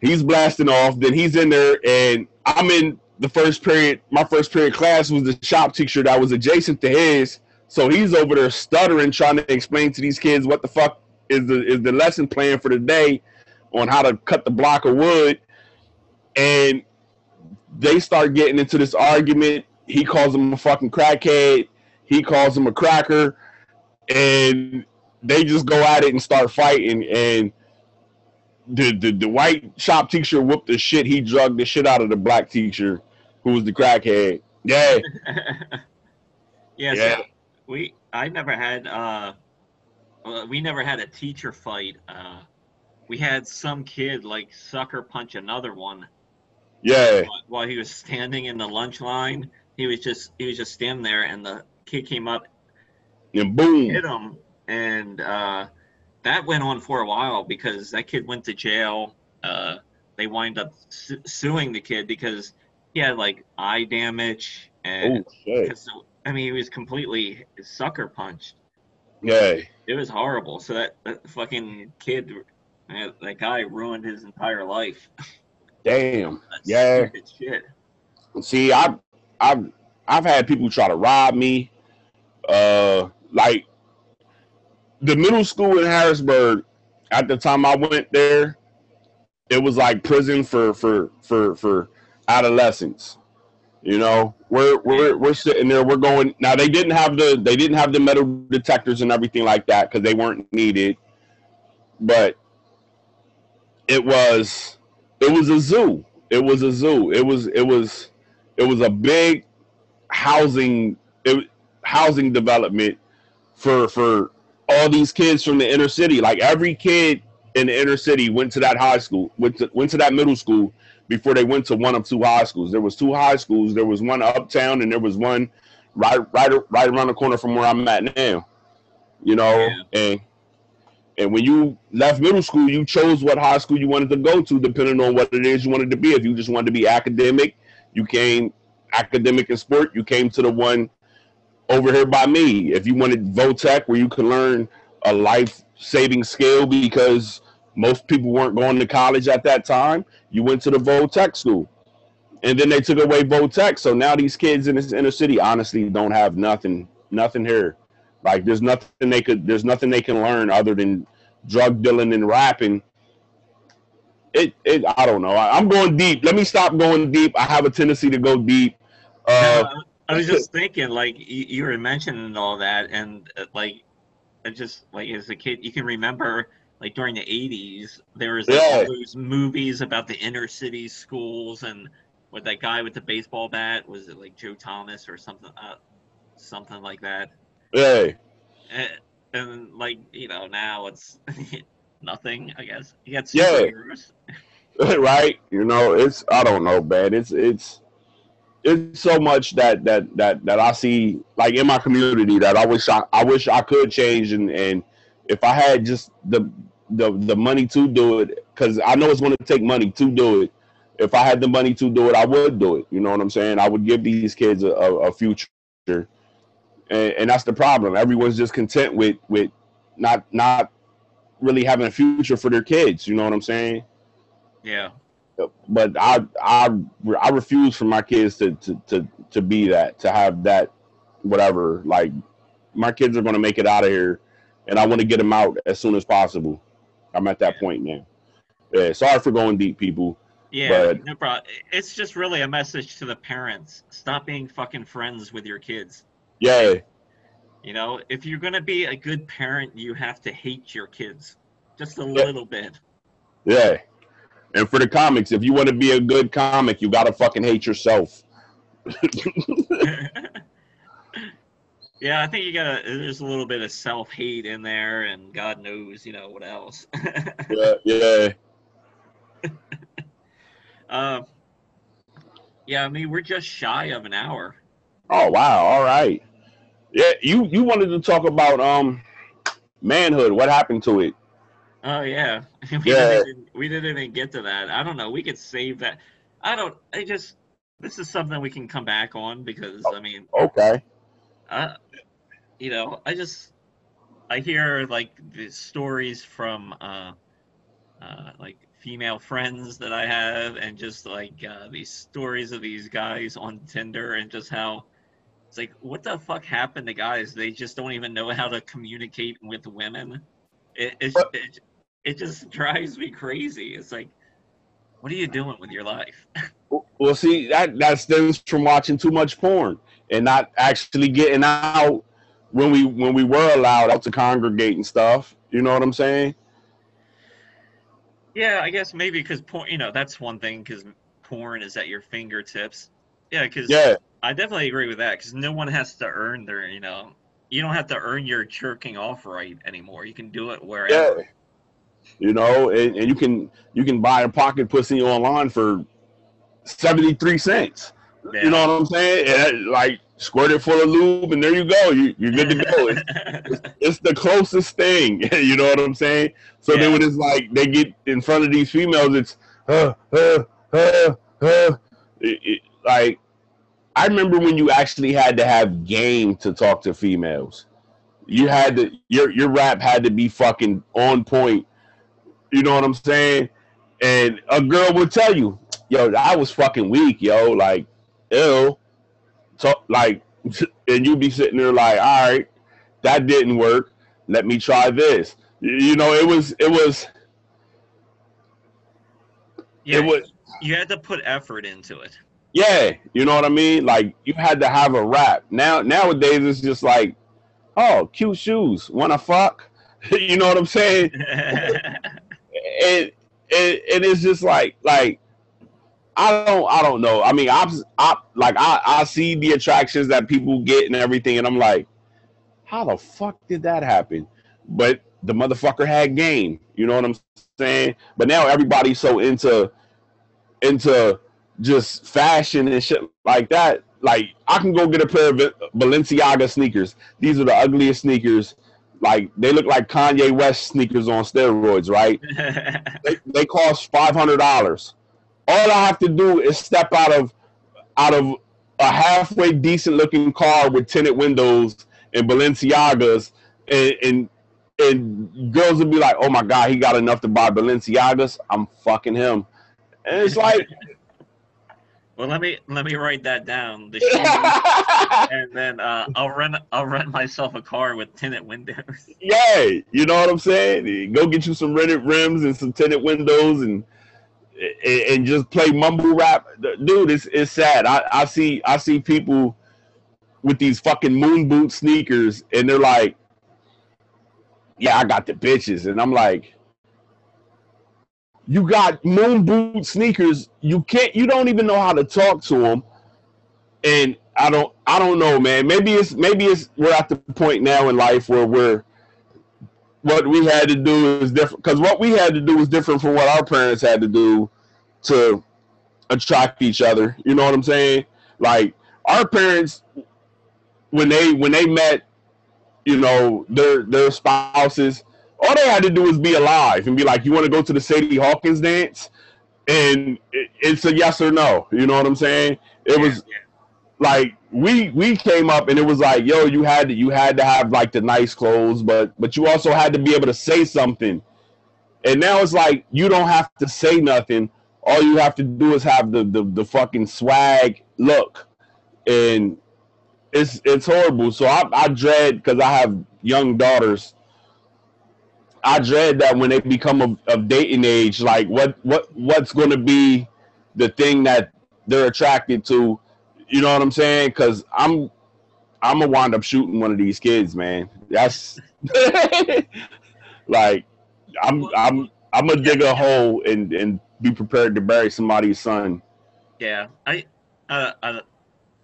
He's blasting off, then he's in there, and I'm in the first period. My first period class was the shop teacher that was adjacent to his. So he's over there stuttering, trying to explain to these kids what the fuck is the is the lesson plan for the day on how to cut the block of wood. And they start getting into this argument he calls him a fucking crackhead. He calls him a cracker, and they just go at it and start fighting. And the the, the white shop teacher whooped the shit. He drugged the shit out of the black teacher, who was the crackhead. Yeah. yeah. yeah. So we I never had uh we never had a teacher fight. Uh we had some kid like sucker punch another one. Yeah. While he was standing in the lunch line, he was just he was just standing there, and the kid came up and boom hit him, and uh, that went on for a while because that kid went to jail. Uh, they wind up su- suing the kid because he had like eye damage and oh, I mean he was completely sucker punched. Yeah. It was horrible. So that, that fucking kid, that guy ruined his entire life. Damn. yeah. Shit. See, I, I've, I've had people try to rob me. Uh, like the middle school in Harrisburg. At the time I went there, it was like prison for for for for adolescents. You know, we're we're we're sitting there. We're going now. They didn't have the they didn't have the metal detectors and everything like that because they weren't needed. But it was it was a zoo. It was a zoo. It was it was it was a big housing it, housing development for for all these kids from the inner city. Like every kid in the inner city went to that high school, went to went to that middle school before they went to one of two high schools. There was two high schools. There was one uptown and there was one right right right around the corner from where I'm at now. You know, yeah. and and when you left middle school, you chose what high school you wanted to go to, depending on what it is you wanted to be. If you just wanted to be academic, you came academic and sport. You came to the one over here by me. If you wanted Votech, where you could learn a life saving skill because most people weren't going to college at that time, you went to the Votech school. And then they took away Votech. So now these kids in this inner city honestly don't have nothing, nothing here. Like there's nothing they could there's nothing they can learn other than drug dealing and rapping. It it I don't know. I, am going deep. Let me stop going deep. I have a tendency to go deep. Uh, I was just thinking, like you, were mentioning all that, and uh, like, just like as a kid, you can remember like during the 80s there was like, yeah. those movies about the inner city schools and with that guy with the baseball bat was it like joe thomas or something uh, something like that? Yeah and, and like you know now it's nothing i guess. You got yeah. right? You know it's i don't know man. It's it's it's so much that that that that i see like in my community that i wish i, I wish i could change and and if i had just the the the money to do it because I know it's going to take money to do it. If I had the money to do it, I would do it. You know what I'm saying? I would give these kids a, a future, and, and that's the problem. Everyone's just content with with not not really having a future for their kids. You know what I'm saying? Yeah. But I I I refuse for my kids to to to, to be that to have that whatever. Like my kids are going to make it out of here, and I want to get them out as soon as possible. I'm at that point now. Yeah, sorry for going deep, people. Yeah, but, no problem. It's just really a message to the parents: stop being fucking friends with your kids. Yeah. You know, if you're gonna be a good parent, you have to hate your kids just a yeah. little bit. Yeah. And for the comics, if you want to be a good comic, you gotta fucking hate yourself. Yeah, I think you got a. there's a little bit of self hate in there, and God knows, you know what else. yeah, yeah. uh, yeah, I mean we're just shy of an hour. Oh wow! All right. Yeah, you you wanted to talk about um manhood. What happened to it? Oh yeah, we yeah. Didn't even, we didn't even get to that. I don't know. We could save that. I don't. I just this is something we can come back on because I mean. Okay. Uh, you know, I just I hear like the stories from uh, uh, like female friends that I have, and just like uh, these stories of these guys on Tinder, and just how it's like, what the fuck happened to guys? They just don't even know how to communicate with women. It it, it, it just drives me crazy. It's like, what are you doing with your life? well, see that that stems from watching too much porn and not actually getting out when we when we were allowed out to congregate and stuff. You know what I'm saying? Yeah, I guess maybe because porn. You know, that's one thing because porn is at your fingertips, Yeah, because Yeah, I definitely agree with that. Because no one has to earn their, you know, you don't have to earn your jerking off right anymore. You can do it wherever. yeah. You know, and, and you can you can buy a pocket pussy online for seventy three cents. You know what I'm saying? And, like squirt it full of lube, and there you go. You you're good to go. It's, it's the closest thing. you know what I'm saying? So Yeah. then when it's like they get in front of these females, it's uh, uh, uh, uh. It- it- like I remember when you actually had to have game to talk to females. You had to your your rap had to be fucking on point. You know what I'm saying? And a girl would tell you, "Yo, I was fucking weak, yo." Like, ew. So like, and you'd be sitting there like, "All right, that didn't work. Let me try this." You you know, it was it was yeah, it was you had to put effort into it. yeah. You know what I mean? Like you had to have a rap. Now nowadays it's just like, oh, cute shoes. Wanna fuck? you know what I'm saying? and, and and it's just like like I don't I don't know. I mean I'm I like I I see the attractions that people get and everything, and I'm like, how the fuck did that happen? But the motherfucker had game. You know what I'm saying? But now everybody's so into into just fashion and shit like that. Like I can go get a pair of Balenciaga sneakers. These are the ugliest sneakers. Like they look like Kanye West sneakers on steroids, right? they, they cost five hundred dollars. All I have to do is step out of out of a halfway decent looking car with tinted windows and Balenciagas, and and, and girls would be like, "Oh my god, he got enough to buy Balenciagas. I'm fucking him." And it's like, well, let me let me write that down. The and then uh, I'll rent I'll rent myself a car with tinted windows. yeah, you know what I'm saying? Go get you some rented rims and some tinted windows and and, just play mumble rap. Dude, it's it's sad. I, I see I see people with these fucking moon boot sneakers and they're like, Yeah, I got the bitches. And I'm like, You got moon boot sneakers, you can't you don't even know how to talk to them. And I don't I don't know, man. Maybe it's maybe it's we're at the point now in life where we're what we had to do is different because what we had to do was different from what our parents had to do to attract each other. You know what I'm saying? Like our parents, when they when they met, you know their their spouses, all they had to do was be alive and be like, "You want to go to the Sadie Hawkins dance?" And it, it's a yes or no. You know what I'm saying? It was like we we came up and it was like yo you had to you had to have like the nice clothes but but you also had to be able to say something. And now it's like you don't have to say nothing. All you have to do is have the the, the fucking swag look. And it's it's horrible. So i, I dread because i have young daughters. I dread that when they become of, of dating age like what what what's to be the thing that they're attracted to you know what I'm saying? Because I'm I'm gonna wind up shooting one of these kids, man. That's like I'm I'm I'm gonna dig a hole and and be prepared to bury somebody's son. Yeah, I, uh, uh,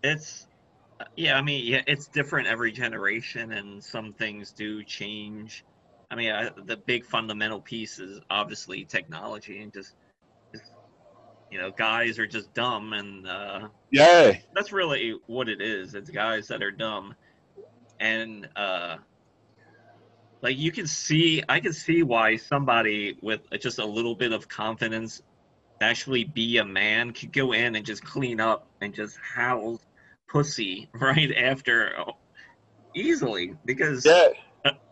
it's, yeah, I mean, yeah, it's different every generation, and some things do change. I mean, the big fundamental piece is obviously technology, and just, you know, guys are just dumb, and uh, Yeah, that's really what it is. It's guys that are dumb, and uh, like you can see, I can see why somebody with just a little bit of confidence, actually be a man, could go in and just clean up and just house pussy right after, oh, easily because yeah,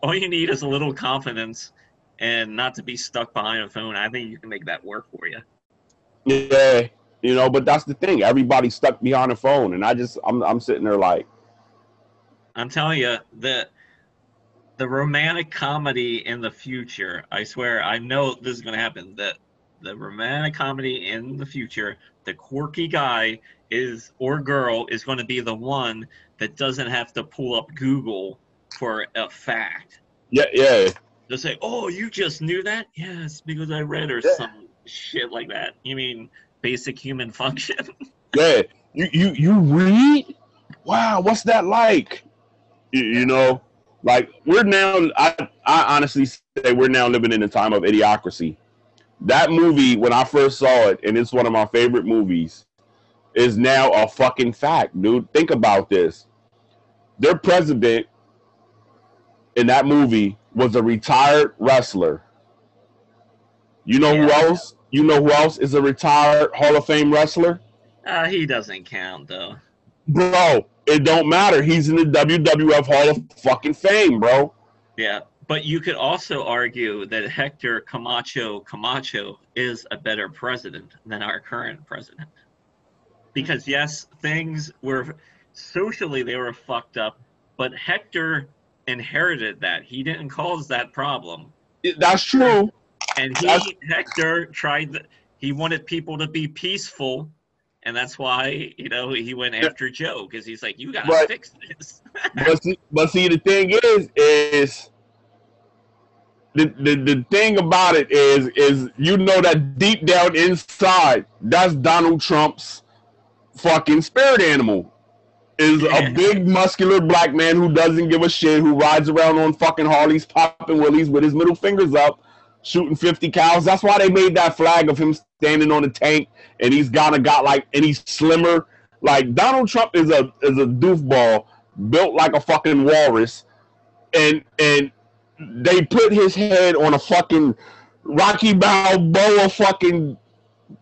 all you need is a little confidence and not to be stuck behind a phone. I think you can make that work for you. Yeah. You know, but that's the thing. Everybody's stuck behind a phone, and I just I'm I'm sitting there like, I'm telling you that the romantic comedy in the future. I swear, I know this is going to happen. That the romantic comedy in the future, the quirky guy is or girl is going to be the one that doesn't have to pull up Google for a fact. yeah, yeah, They'll say, "Oh, you just knew that? Yes, because I read or Yeah. some shit like that." You mean basic human function? yeah. You you you read? Wow, what's that like? You, you know, like we're now. I I honestly say we're now living in a time of idiocracy. That movie, when I first saw it, and it's one of my favorite movies, is now a fucking fact, dude. Think about this. Their president in that movie was a retired wrestler. You know yeah. who else? You know who else is a retired Hall of Fame wrestler? Uh, he doesn't count though. Bro, it don't matter. He's in the WWF Hall of fucking Fame, bro. Yeah, but you could also argue that Hector Camacho Camacho is a better president than our current president. Because yes, things were socially they were fucked up, but Hector inherited that. He didn't cause that problem. That's true. And he that's... Hector tried the, he wanted people to be peaceful and that's why you know he went after Joe because he's like, "You gotta but, fix this." but see, but see, the thing is, is the, the the thing about it is, is you know that deep down inside, that's Donald Trump's fucking spirit animal. Is yeah. a big muscular black man who doesn't give a shit, who rides around on fucking Harleys, popping willies with his middle fingers up, shooting 50 cows. That's why they made that flag of him standing on the tank and he's gotta got like and he's slimmer. Like Donald Trump is a is a doofball built like a fucking walrus. And and they put his head on a fucking Rocky Balboa fucking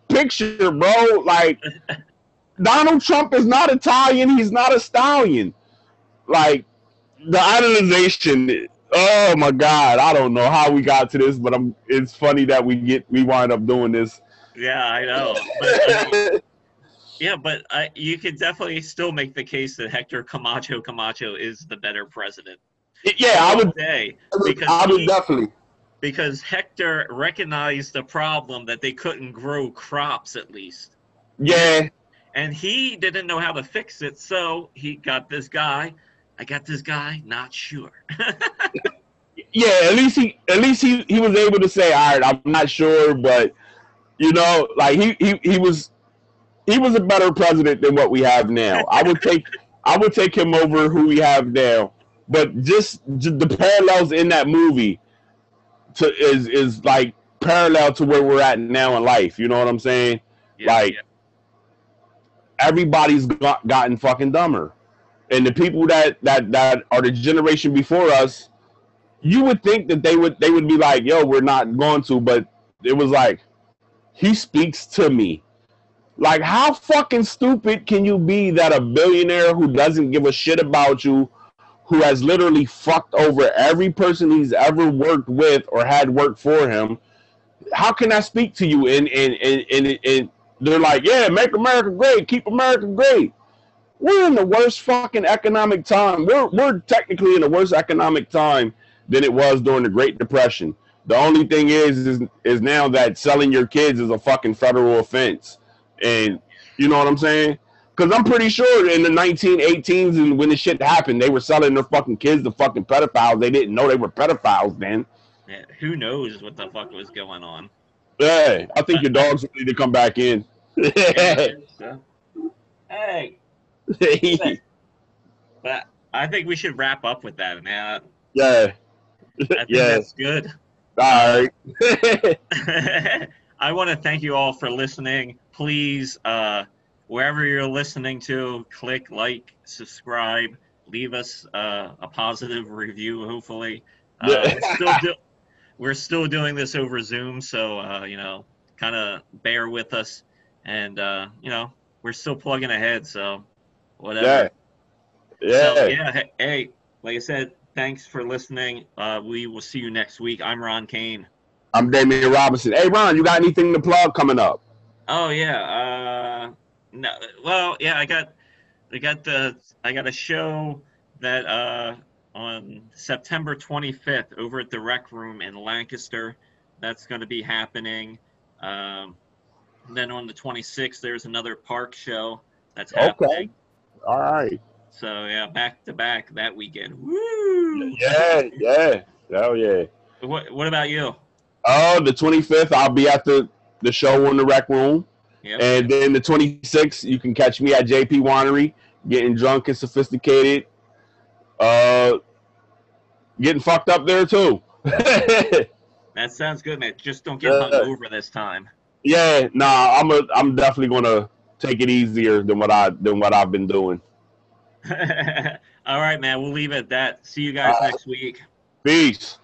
picture, bro. Like Donald Trump is not Italian, he's not a stallion. Like the idolization Oh my God, I don't know how we got to this, but I'm. It's funny that we get we wind up doing this. Yeah, I know. But, I mean, yeah, but I, you could definitely still make the case that Hector Camacho Camacho is the better president. Yeah, I would say because I would he, definitely because Hector recognized the problem that they couldn't grow crops at least. Yeah. And he didn't know how to fix it, so he got this guy I got this guy, not sure. yeah, at least he at least he, he was able to say, all right, I'm not sure, but you know, like he, he he was he was a better president than what we have now. I would take I would take him over who we have now. But just, just the parallels in that movie to is is like parallel to where we're at now in life. You know what I'm saying? Yeah, like yeah. everybody's got, gotten fucking dumber and the people that that that are the generation before us, you would think that they would they would be like, "Yo, we're not going to," but it was like, he speaks to me. Like, how fucking stupid can you be that a billionaire who doesn't give a shit about you, who has literally fucked over every person he's ever worked with or had worked for him, how can I speak to you? And and and and, and they're like, yeah, make America great, keep America great we're in the worst fucking economic time. We're we're technically in the worst economic time than it was during the Great Depression. The only thing is is is now that selling your kids is a fucking federal offense, and you know what I'm saying? Because I'm pretty sure in the 1918s and when this shit happened, they were selling their fucking kids to fucking pedophiles. They didn't know they were pedophiles then. Yeah, who knows what the fuck was going on? Hey, I think your dog's ready to come back in. hey, but I think we should wrap up with that, man. Yeah. Yeah. that's good. All right. I want to thank you all for listening. Please, uh, wherever you're listening to, click like, subscribe, leave us uh, a positive review, hopefully. Uh, we're, still do- we're, still doing this over Zoom, so, uh, you know, kind of bear with us. And, uh, you know, we're still plugging ahead, so whatever. Yeah. Yeah. So, yeah. Hey, like I said, thanks for listening. Uh, we will see you next week. I'm Ron Kane. I'm Damien Robinson. Hey, Ron, you got anything to plug coming up? Oh yeah. Uh, no. Well, yeah. I got, I got the, I got a show that uh, on September 25th over at the Rec Room in Lancaster. That's going to be happening. Um, then on the 26th, there's another park show that's happening. Okay. All right. So yeah, back to back that weekend. Woo! Yeah, yeah, hell yeah. What What about you? Oh, the twenty fifth, I'll be at the the show in the rec room. Yep. And then the 26th, you can catch me at JP Winery, getting drunk and sophisticated. Uh, getting fucked up there too. that sounds good, man. Just don't get uh, hungover this time. Yeah, nah, I'm a, I'm definitely gonna take it easier than what I than what I've been doing. All right, man. We'll leave it at that. See you guys uh, next week. Peace.